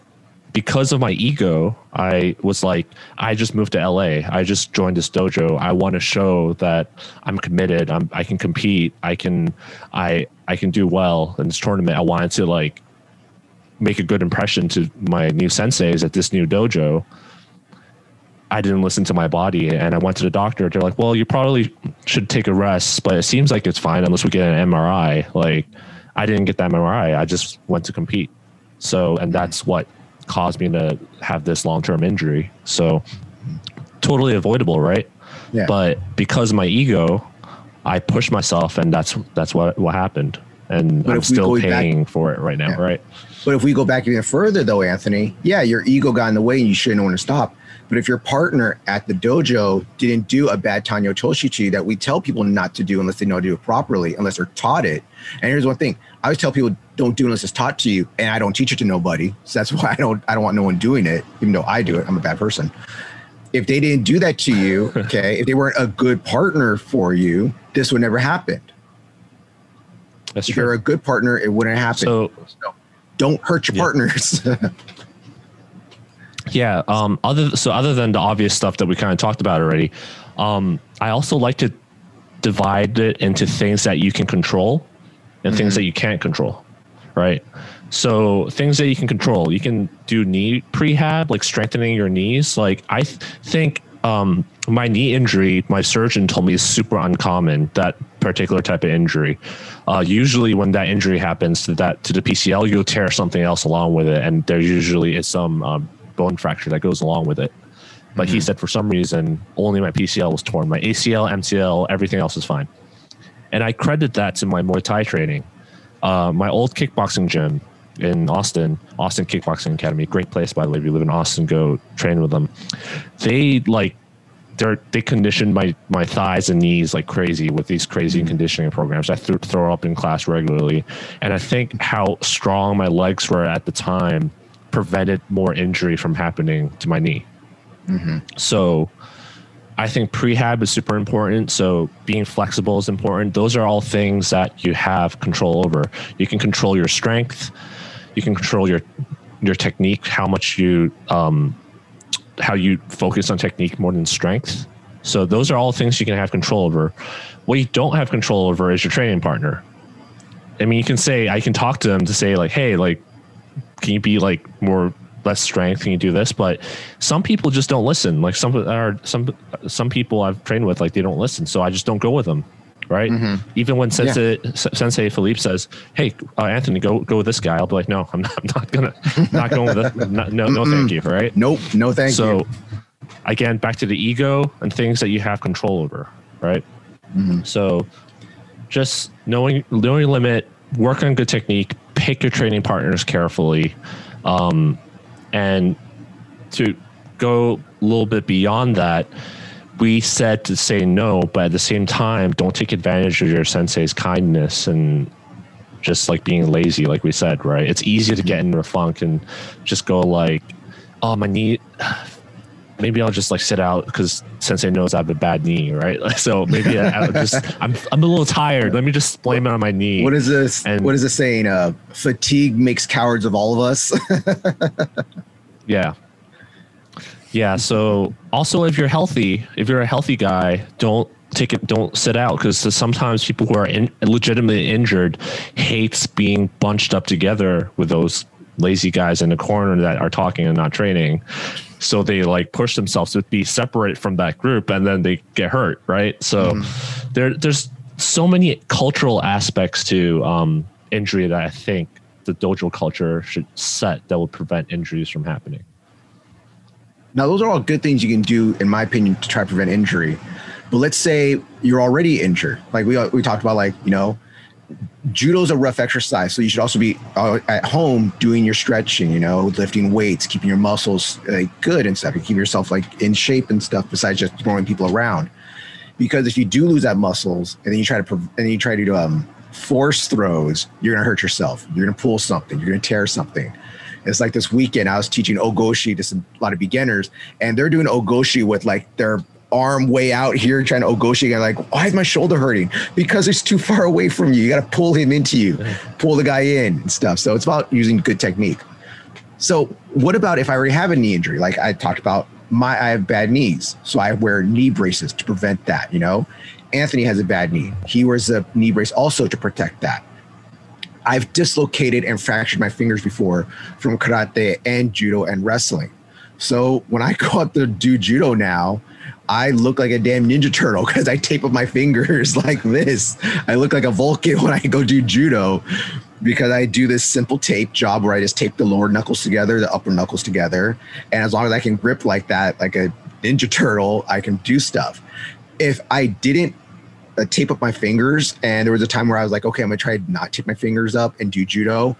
because of my ego, I was like, I just moved to LA. I just joined this dojo. I want to show that I'm committed. I'm, I can compete. I can, I, I can do well in this tournament. I wanted to like make a good impression to my new senseis at this new dojo. I didn't listen to my body and I went to the doctor. They're like, well, you probably should take a rest, but it seems like it's fine unless we get an MRI. Like, I didn't get that MRI. I just went to compete. So, and that's what caused me to have this long term injury. So totally avoidable, right? Yeah. But because of my ego, I pushed myself, and that's that's what what happened. And but I'm still paying back, for it right now, yeah. right? But if we go back even further, though, Anthony, yeah, your ego got in the way, and you shouldn't want to stop. But if your partner at the dojo didn't do a bad Tani Otoshi that we tell people not to do unless they know how to do it properly, unless they're taught it. And here's one thing: I always tell people don't do unless it's taught to you, and I don't teach it to nobody. So that's why I don't I don't want no one doing it, even though I do it. I'm a bad person. If they didn't do that to you, okay, if they weren't a good partner for you, this would never happen. That's if true. you're a good partner, it wouldn't happen. So, so don't hurt your yeah. partners. Yeah. Um, other so other than the obvious stuff that we kind of talked about already, um, I also like to divide it into things that you can control and mm-hmm. things that you can't control. Right. So things that you can control, you can do knee prehab, like strengthening your knees. Like I th- think um, my knee injury, my surgeon told me is super uncommon. That particular type of injury. Uh, usually, when that injury happens to that to the PCL, you'll tear something else along with it, and there usually is some um, bone fracture that goes along with it. But mm-hmm. he said for some reason only my PCL was torn. My ACL, MCL, everything else is fine. And I credit that to my Muay Thai training. Uh, my old kickboxing gym in Austin, Austin Kickboxing Academy, great place by the way. If you live in Austin, go train with them. They like they they conditioned my my thighs and knees like crazy with these crazy mm-hmm. conditioning programs. I th- throw up in class regularly, and I think how strong my legs were at the time prevented more injury from happening to my knee. Mm-hmm. So I think prehab is super important. So being flexible is important. Those are all things that you have control over. You can control your strength. You can control your your technique, how much you um, how you focus on technique more than strength. So those are all things you can have control over. What you don't have control over is your training partner. I mean, you can say I can talk to them to say like, hey, like can you be like more less strength? Can you do this? But some people just don't listen. Like some are some some people I've trained with, like they don't listen. So I just don't go with them. Right. Mm-hmm. Even when Sensei yeah. Sensei Philippe says, "Hey, uh, Anthony, go go with this guy," I'll be like, "No, I'm not, I'm not gonna not going with it. Not, no, no, thank you." Right. Nope. No, thank so, you. So again, back to the ego and things that you have control over. Right. Mm-hmm. So just knowing knowing limit, work on good technique, pick your training partners carefully, um, and to go a little bit beyond that. We said to say no, but at the same time, don't take advantage of your sensei's kindness and just like being lazy, like we said, right? It's easy to get in a funk and just go like, oh, my knee, maybe I'll just like sit out because Sensei knows I have a bad knee, right? So maybe I, just I'm I'm a little tired. Let me just blame it on my knee. What is this? And, what is this saying? Uh, fatigue makes cowards of all of us. yeah, yeah. So also, if you're healthy, if you're a healthy guy, don't take it. Don't sit out because sometimes people who are in, legitimately injured hates being bunched up together with those lazy guys in the corner that are talking and not training so they like push themselves to be separate from that group and then they get hurt right? So mm. there there's so many cultural aspects to um, injury that i think the dojo culture should set that will prevent injuries from happening. Now those are all good things you can do in my opinion to try to prevent injury. But let's say you're already injured. Like we, we talked about like you know judo's a rough exercise, so you should also be uh, at home doing your stretching. You know, lifting weights, keeping your muscles like good and stuff, and keep yourself like in shape and stuff. Besides just throwing people around, because if you do lose that muscles and then you try to and then you try to um, force throws, you're gonna hurt yourself. You're gonna pull something. You're gonna tear something. It's like this weekend I was teaching ogoshi to some, a lot of beginners, and they're doing ogoshi with like their arm way out here trying to ogoshi. And like, why is my shoulder hurting? Because it's too far away from you. You got to pull him into you, pull the guy in and stuff. So it's about using good technique. So what about if I already have a knee injury? Like I talked about, my I have bad knees, so I wear knee braces to prevent that. You know, Anthony has a bad knee. He wears a knee brace also to protect that. I've dislocated and fractured my fingers before from karate and judo and wrestling. So when I go out to do judo now, I look like a damn ninja turtle because I tape up my fingers like this. I look like a Vulcan when I go do judo because I do this simple tape job where I just tape the lower knuckles together, the upper knuckles together. And as long as I can grip like that, like a ninja turtle, I can do stuff. If I didn't uh, tape up my fingers, and there was a time where I was like, okay, I'm gonna try not tape my fingers up and do judo.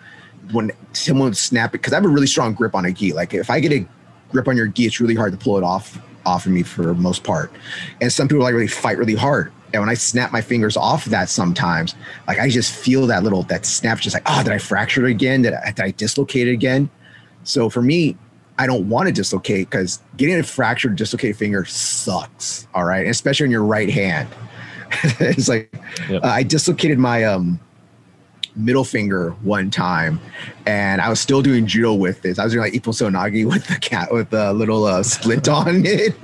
When someone would snap it, because I have a really strong grip on a gi. Like if I get a grip on your gi, it's really hard to pull it off off of me for most part. And some people like really fight really hard. And when I snap my fingers off that sometimes, like I just feel that little that snap, just like, oh, did I fracture it again? Did I, did I dislocate it again? So for me, I don't want to dislocate because getting a fractured, dislocated finger sucks. All right, especially in your right hand. it's like yep. uh, I dislocated my um middle finger one time, and I was still doing judo with this. I was doing like Seoi with the cat with the little uh, splint on it.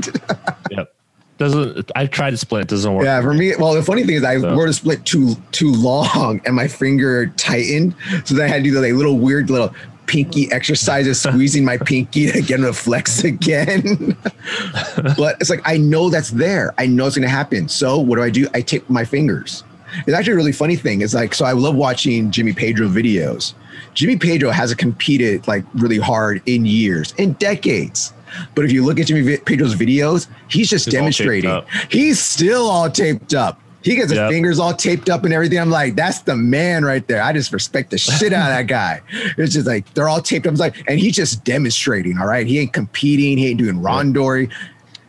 yep. Doesn't I've tried to split, it doesn't work. Yeah, for me, well, the funny thing is I so. wore the split too too long and my finger tightened. So then I had to do the like, little weird little pinky exercises, squeezing my pinky to get him to flex again. but it's like I know that's there. I know it's gonna happen. So what do I do? I tape my fingers. It's actually a really funny thing. It's like so I love watching Jimmy Pedro videos. Jimmy Pedro hasn't competed like really hard in years, in decades. But if you look at Jimmy Pedro's videos, he's just he's demonstrating. He's still all taped up. He gets his yep. fingers all taped up and everything. I'm like, that's the man right there. I just respect the shit out of that guy. It's just like they're all taped up. It's like, and he's just demonstrating. All right, he ain't competing. He ain't doing randori.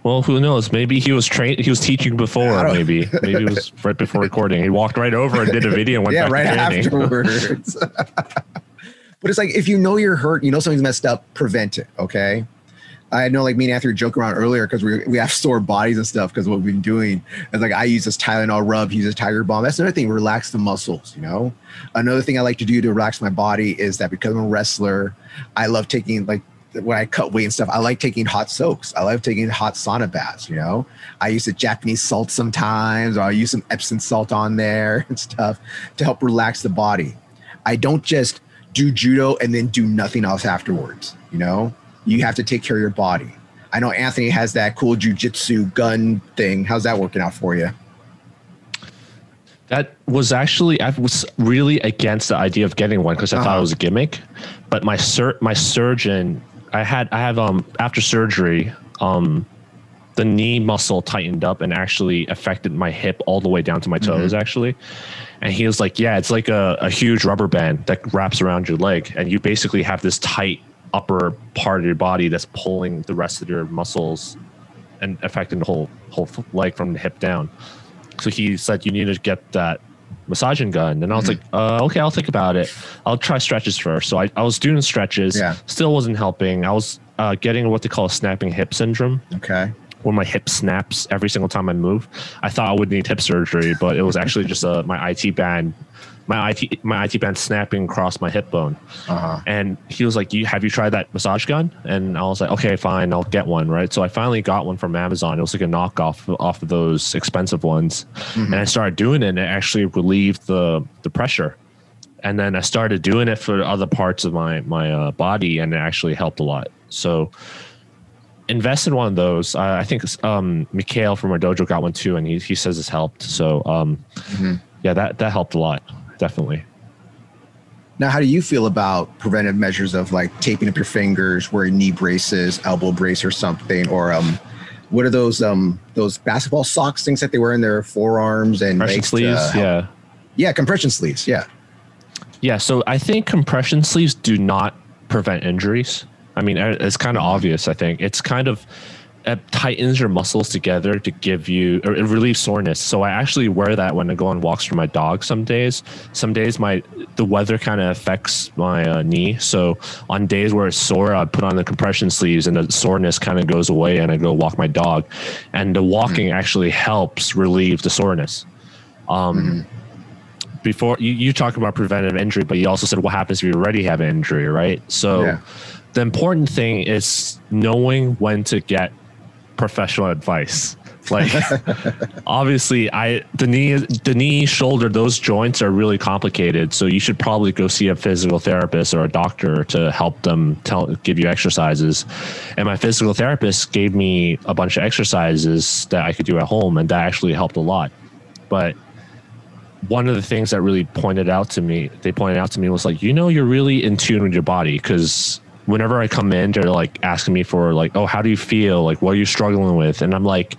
Well, who knows? Maybe he was trained. He was teaching before. Maybe, maybe it was right before recording. He walked right over and did a video. And went yeah, right afterwards. but it's like if you know you're hurt, you know something's messed up, prevent it. Okay. I know, like me and Anthony joke around earlier because we we have sore bodies and stuff because what we've been doing. is like I use this Tylenol rub, he uses Tiger Balm. That's another thing, relax the muscles. You know, another thing I like to do to relax my body is that because I'm a wrestler, I love taking like when I cut weight and stuff, I like taking hot soaks. I love taking hot sauna baths. You know, I use the Japanese salt sometimes, or I use some Epsom salt on there and stuff to help relax the body. I don't just do judo and then do nothing else afterwards. You know, you have to take care of your body. I know Anthony has that cool jujitsu gun thing. How's that working out for you? That was actually I was really against the idea of getting one because I uh-huh. thought it uh-huh. was a gimmick. But my sur- my surgeon, I had I have um after surgery um the knee muscle tightened up and actually affected my hip all the way down to my toes mm-hmm. actually. And he was like, "Yeah, it's like a, a huge rubber band that wraps around your leg, and you basically have this tight upper part of your body that's pulling the rest of your muscles and affecting the whole whole leg from the hip down. So he said you need to get that massaging gun, and I was mm-hmm. like, uh, okay, I'll think about it. I'll try stretches first. So I, I was doing stretches, yeah. still wasn't helping. I was uh, getting what they call a snapping hip syndrome. Okay. Where my hip snaps every single time I move. I thought I would need hip surgery, but it was actually just a, my IT band my IT my IT band snapping across my hip bone. Uh-huh. And he was like, "You have you tried that massage gun?" And I was like, "Okay, fine, I'll get one." Right. So I finally got one from Amazon. It was like a knockoff off of those expensive ones, mm-hmm. and I started doing it. and It actually relieved the the pressure. And then I started doing it for other parts of my my uh, body, and it actually helped a lot. So invest in one of those. Uh, I think um, Mikhail from our dojo got one too, and he he says it's helped. So um, mm-hmm. yeah, that that helped a lot definitely. Now, how do you feel about preventive measures of like taping up your fingers, wearing knee braces, elbow brace, or something, or um, what are those um those basketball socks things that they wear in their forearms and legs sleeves? yeah. Yeah, compression sleeves. Yeah. Yeah, so I think compression sleeves do not prevent injuries. I mean, uh, it's kind of obvious. I think it's kind of tightens your muscles together to give you or it relieves soreness. So I actually wear that when I go on walks for my dog. Some days, some days my the weather kind of affects my uh, knee. So on days where it's sore, I put on the compression sleeves and the soreness kind of goes away, and I go walk my dog. And the walking mm-hmm. actually helps relieve the soreness. Um, mm-hmm before you, you talk about preventive injury, but you also said what happens if you already have an injury, right? So yeah. the important thing is knowing when to get professional advice. Like obviously I the knee the knee shoulder those joints are really complicated. So you should probably go see a physical therapist or a doctor to help them tell give you exercises. And my physical therapist gave me a bunch of exercises that I could do at home and that actually helped a lot. But one of the things that really pointed out to me, they pointed out to me was like, you know, you're really in tune with your body because whenever I come in, they're like asking me for like, oh, how do you feel? Like, what are you struggling with? And I'm like,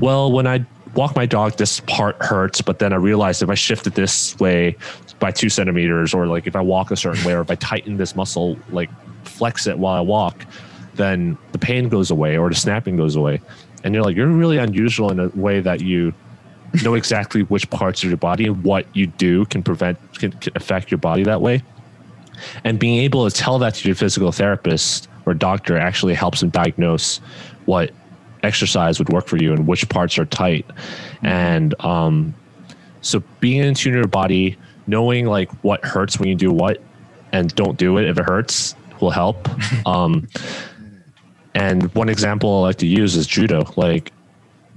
well, when I walk my dog, this part hurts, but then I realized if I shift it this way by two centimeters, or like if I walk a certain way, or if I tighten this muscle, like flex it while I walk, then the pain goes away or the snapping goes away. And you're like, you're really unusual in a way that you know exactly which parts of your body and what you do can prevent can, can affect your body that way and being able to tell that to your physical therapist or doctor actually helps them diagnose what exercise would work for you and which parts are tight and um, so being in tune to your body knowing like what hurts when you do what and don't do it if it hurts will help um, and one example i like to use is judo like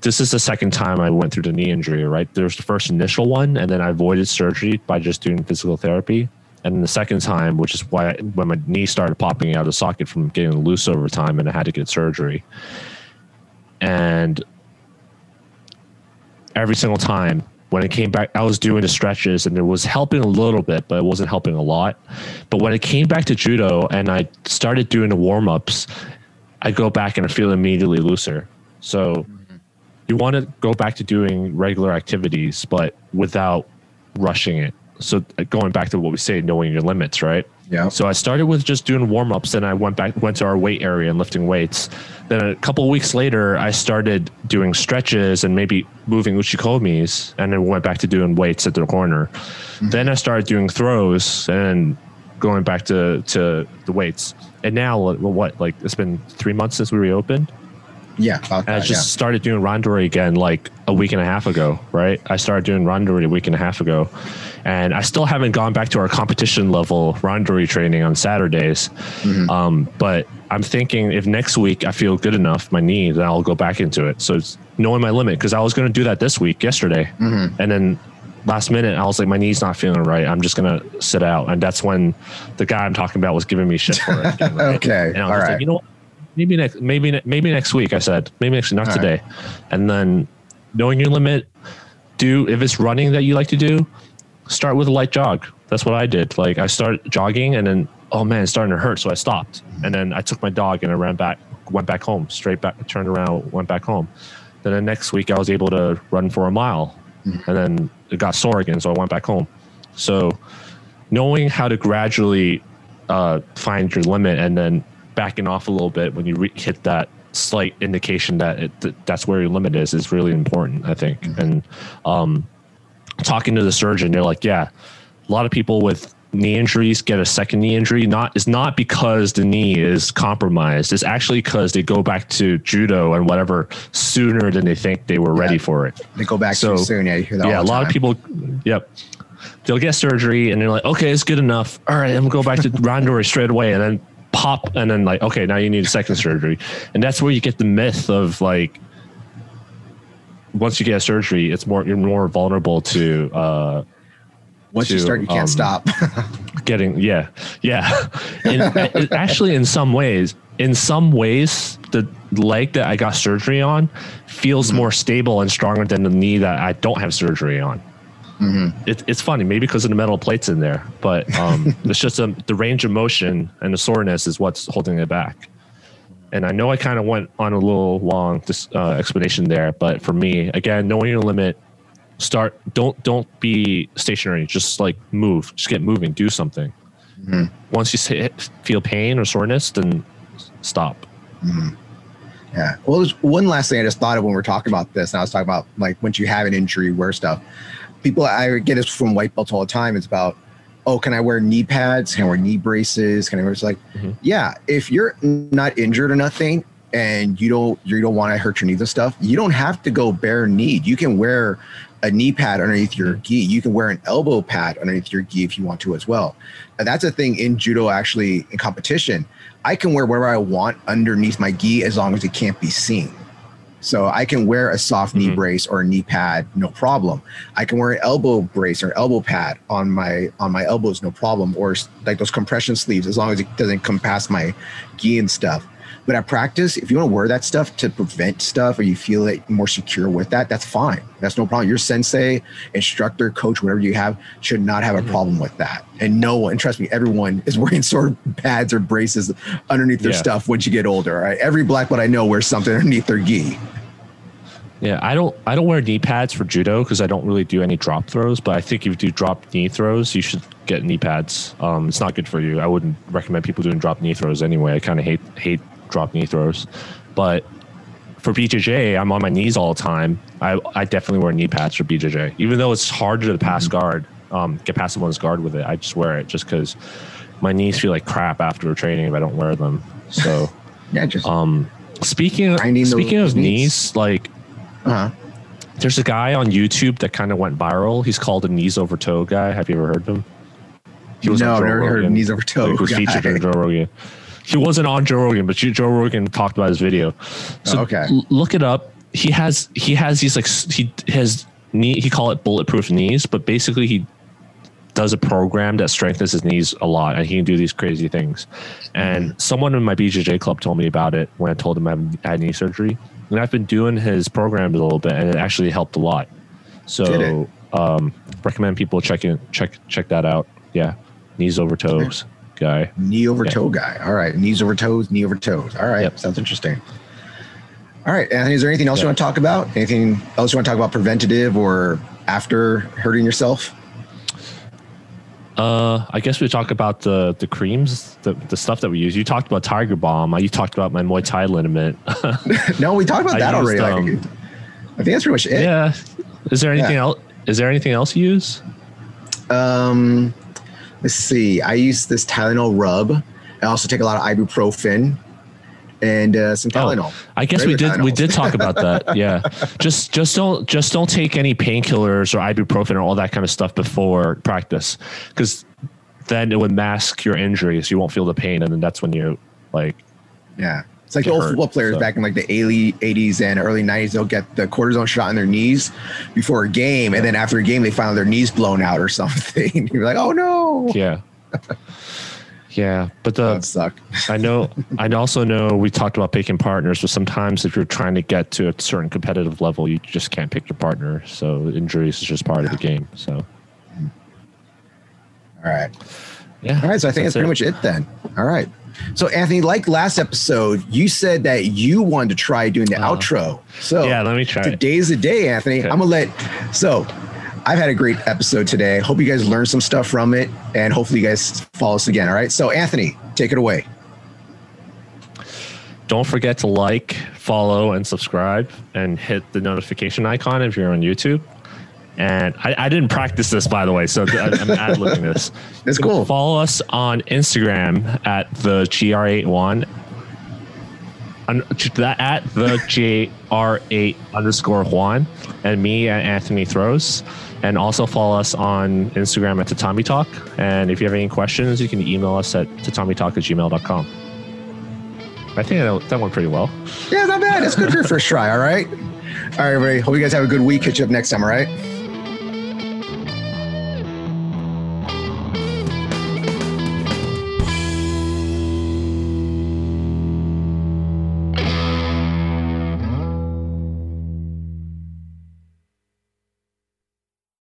this is the second time I went through the knee injury, right? There was the first initial one, and then I avoided surgery by just doing physical therapy. And the second time, which is why when my knee started popping out of the socket from getting loose over time, and I had to get surgery. And every single time when it came back, I was doing the stretches and it was helping a little bit, but it wasn't helping a lot. But when it came back to judo and I started doing the warm ups, I go back and I feel immediately looser. So you want to go back to doing regular activities, but without rushing it. So uh, going back to what we say, knowing your limits, right? Yeah. So I started with just doing warm ups, and I went back, went to our weight area and lifting weights. Then a couple weeks later, I started doing stretches and maybe moving uchikomis, and then went back to doing weights at the corner. Mm-hmm. Then I started doing throws and going back to to the weights. And now, what? Like it's been three months since we reopened. Yeah, that, I just yeah. started doing randori again like a week and a half ago, right? I started doing randori a week and a half ago, and I still haven't gone back to our competition level randori training on Saturdays. Mm-hmm. Um, but I'm thinking if next week I feel good enough, my knee, then I'll go back into it. So it's knowing my limit because I was going to do that this week, yesterday, mm-hmm. and then last minute I was like, my knee's not feeling right. I'm just gonna sit out, and that's when the guy I'm talking about was giving me shit for it. Again, right? okay, and I was all right. like, you know what? Maybe next maybe maybe next week i said. Maybe next not All today. right. and then knowing your limit do if it's running that you like to do start with a light jog. That's what i did. Like i started jogging and then oh man it's starting to hurt so i stopped. And then i took my dog and i ran back went back home straight back turned around went back home. Then the next week i was able to run for a mile. Mm-hmm. and then it got sore again so i went back home. So knowing how to gradually uh, find your limit and then backing off a little bit when you re- hit that slight indication that it, th- that's where your limit is is really important i think. Mm-hmm. and um, talking to the surgeon they're like yeah a lot of people with knee injuries get a second knee injury. Not is not because the knee is compromised. It's actually because they go back to judo and whatever sooner than they think they were yeah. ready for it. They go back so, too soon. Yeah you hear that yeah a lot time. of people yep they'll get surgery and they're like okay it's good enough. All right i'm gonna go back to randori straight away. And then pop and then like okay now you need a second surgery. And that's where you get the myth of like once you get a surgery it's more you're more vulnerable to uh once to, you start you can't um, stop. getting yeah yeah. And actually in some ways in some ways the leg that i got surgery on feels mm-hmm. more stable and stronger than the knee that i don't have surgery on Mm-hmm. It, it's funny, maybe because of the metal plates in there, but um, it's just a, um, the range of motion and the soreness is what's holding it back. And I know I kind of went on a little long uh, explanation there, but for me, again, knowing your limit, start don't don't be stationary just like move just get moving do something Mhm. once you say, feel pain or soreness then stop Yeah. Well, there's one last thing I just thought of when we are talking about this, and I was talking about like once you have an injury, wear stuff. People, I get this from white belts all the time. It's about, oh, can I wear knee pads? Can I wear knee braces? Can I wear? It's like, Mhm. yeah, if you're not injured or nothing, and you don't you don't want to hurt your knees and stuff, you don't have to go bare kneed. You can wear a knee pad underneath your gi. You can wear an elbow pad underneath your gi if you want to as well. And that's a thing in judo actually in competition. I can wear whatever I want underneath my gi as long as it can't be seen. So I can wear a soft knee Mhm. brace or a knee pad, no problem. I can wear an elbow brace or elbow pad on my on my elbows, no problem. Or like those compression sleeves, as long as it doesn't come past my gi and stuff. But at practice, if you want to wear that stuff to prevent stuff or you feel it more secure with that, that's fine. That's no problem. Your sensei, instructor, coach, whatever you have, should not have a problem with that. And no one, and trust me, everyone is wearing sort of pads or braces underneath their Yeah. stuff once you get older. Right? Every black belt I know wears something underneath their gi. yeah i don't i don't wear knee pads for judo because i don't really do any drop throws but i think if you do drop knee throws you should get knee pads um, it's not good for you i wouldn't recommend people doing drop knee throws anyway i kind of hate hate drop knee throws but for BJJ, I'm on my knees all the time. I, I definitely wear knee pads for BJJ, even though it's harder to pass guard, um, get past someone's guard with it. I just wear it just because my knees feel like crap after training if I don't wear them. So, Yeah, just um, speaking of, speaking of knees. knees, like uh-huh. there's a guy on YouTube that kind of went viral. He's called a knees over toe guy. Have you ever heard of him? He was no, I've never heard of knees over toe. He was featured in Joe Rogan. He wasn't on Joe Rogan, but Joe Rogan talked about his video. So Oh, okay. look it up. He has he has these like he has knee. He call it bulletproof knees, but basically he does a program that strengthens his knees a lot, and he can do these crazy things. And Mm-hmm. someone in my BJJ club told me about it when I told him I had knee surgery, and I've been doing his programs a little bit, and it actually helped a lot. So um, recommend people check in check check that out. Yeah, knees over toes guy. Knee over Yeah. toe guy. All right. Knees over toes, knee over toes. All right. Yep. Sounds interesting. All right. Anthony, is there anything else you want to talk about? Anything else you want to talk about preventative or after hurting yourself? Uh, I guess we talk about the the creams, the, the stuff that we use. You talked about Tiger Balm. You talked about my Muay Thai liniment. no, we talked about I that used, already. Like, um, I think that's pretty much it. yeah. Is there anything Yeah. else? Is there anything else you use? Um, let's see. I use this Tylenol rub. I also take a lot of ibuprofen and uh, some Tylenol. I guess we did. We did talk about that. Yeah. Just just don't just don't take any painkillers or ibuprofen or all that kind of stuff before practice, because then it would mask your injuries. you won't feel the pain, and then that's when you like Yeah. It's like the old hurt, football players so. back in like the early 80s and early 90s. They'll get the cortisone shot in their knees before a game. And then after a game, they find their knees blown out or something. You're like, oh no. yeah. Yeah, but the would suck. I know. I also know we talked about picking partners, but sometimes if you're trying to get to a certain competitive level, you just can't pick your partner. So injuries is just part of the game. So All right. yeah. All right. So I think that's, pretty much it then. All right. So Anthony, like last episode, you said that you wanted to try doing the Uh, outro. So Yeah, let me try it. today's the day, Anthony. Okay. I'm gonna let. So, I've had a great episode today. Hope you guys learned some stuff from it, and hopefully you guys follow us again. All right. So Anthony, take it away. Don't forget to like, follow, and subscribe, and hit the notification icon if you're on YouTube. And I, I didn't practice this, by the way, so I- I'm ad libbing this. That's cool. Follow us on Instagram at the GR81. Un- that at the JR8 underscore Juan and me at Anthony Throws. And also follow us on Instagram at Tatami Talk. And if you have any questions, you can email us at tatamitalk at gmail.com. I think that, that went pretty well. Yeah, not bad. It's good for your first try. All right. All right, everybody. Hope you guys have a good week. Catch you up next time. All right.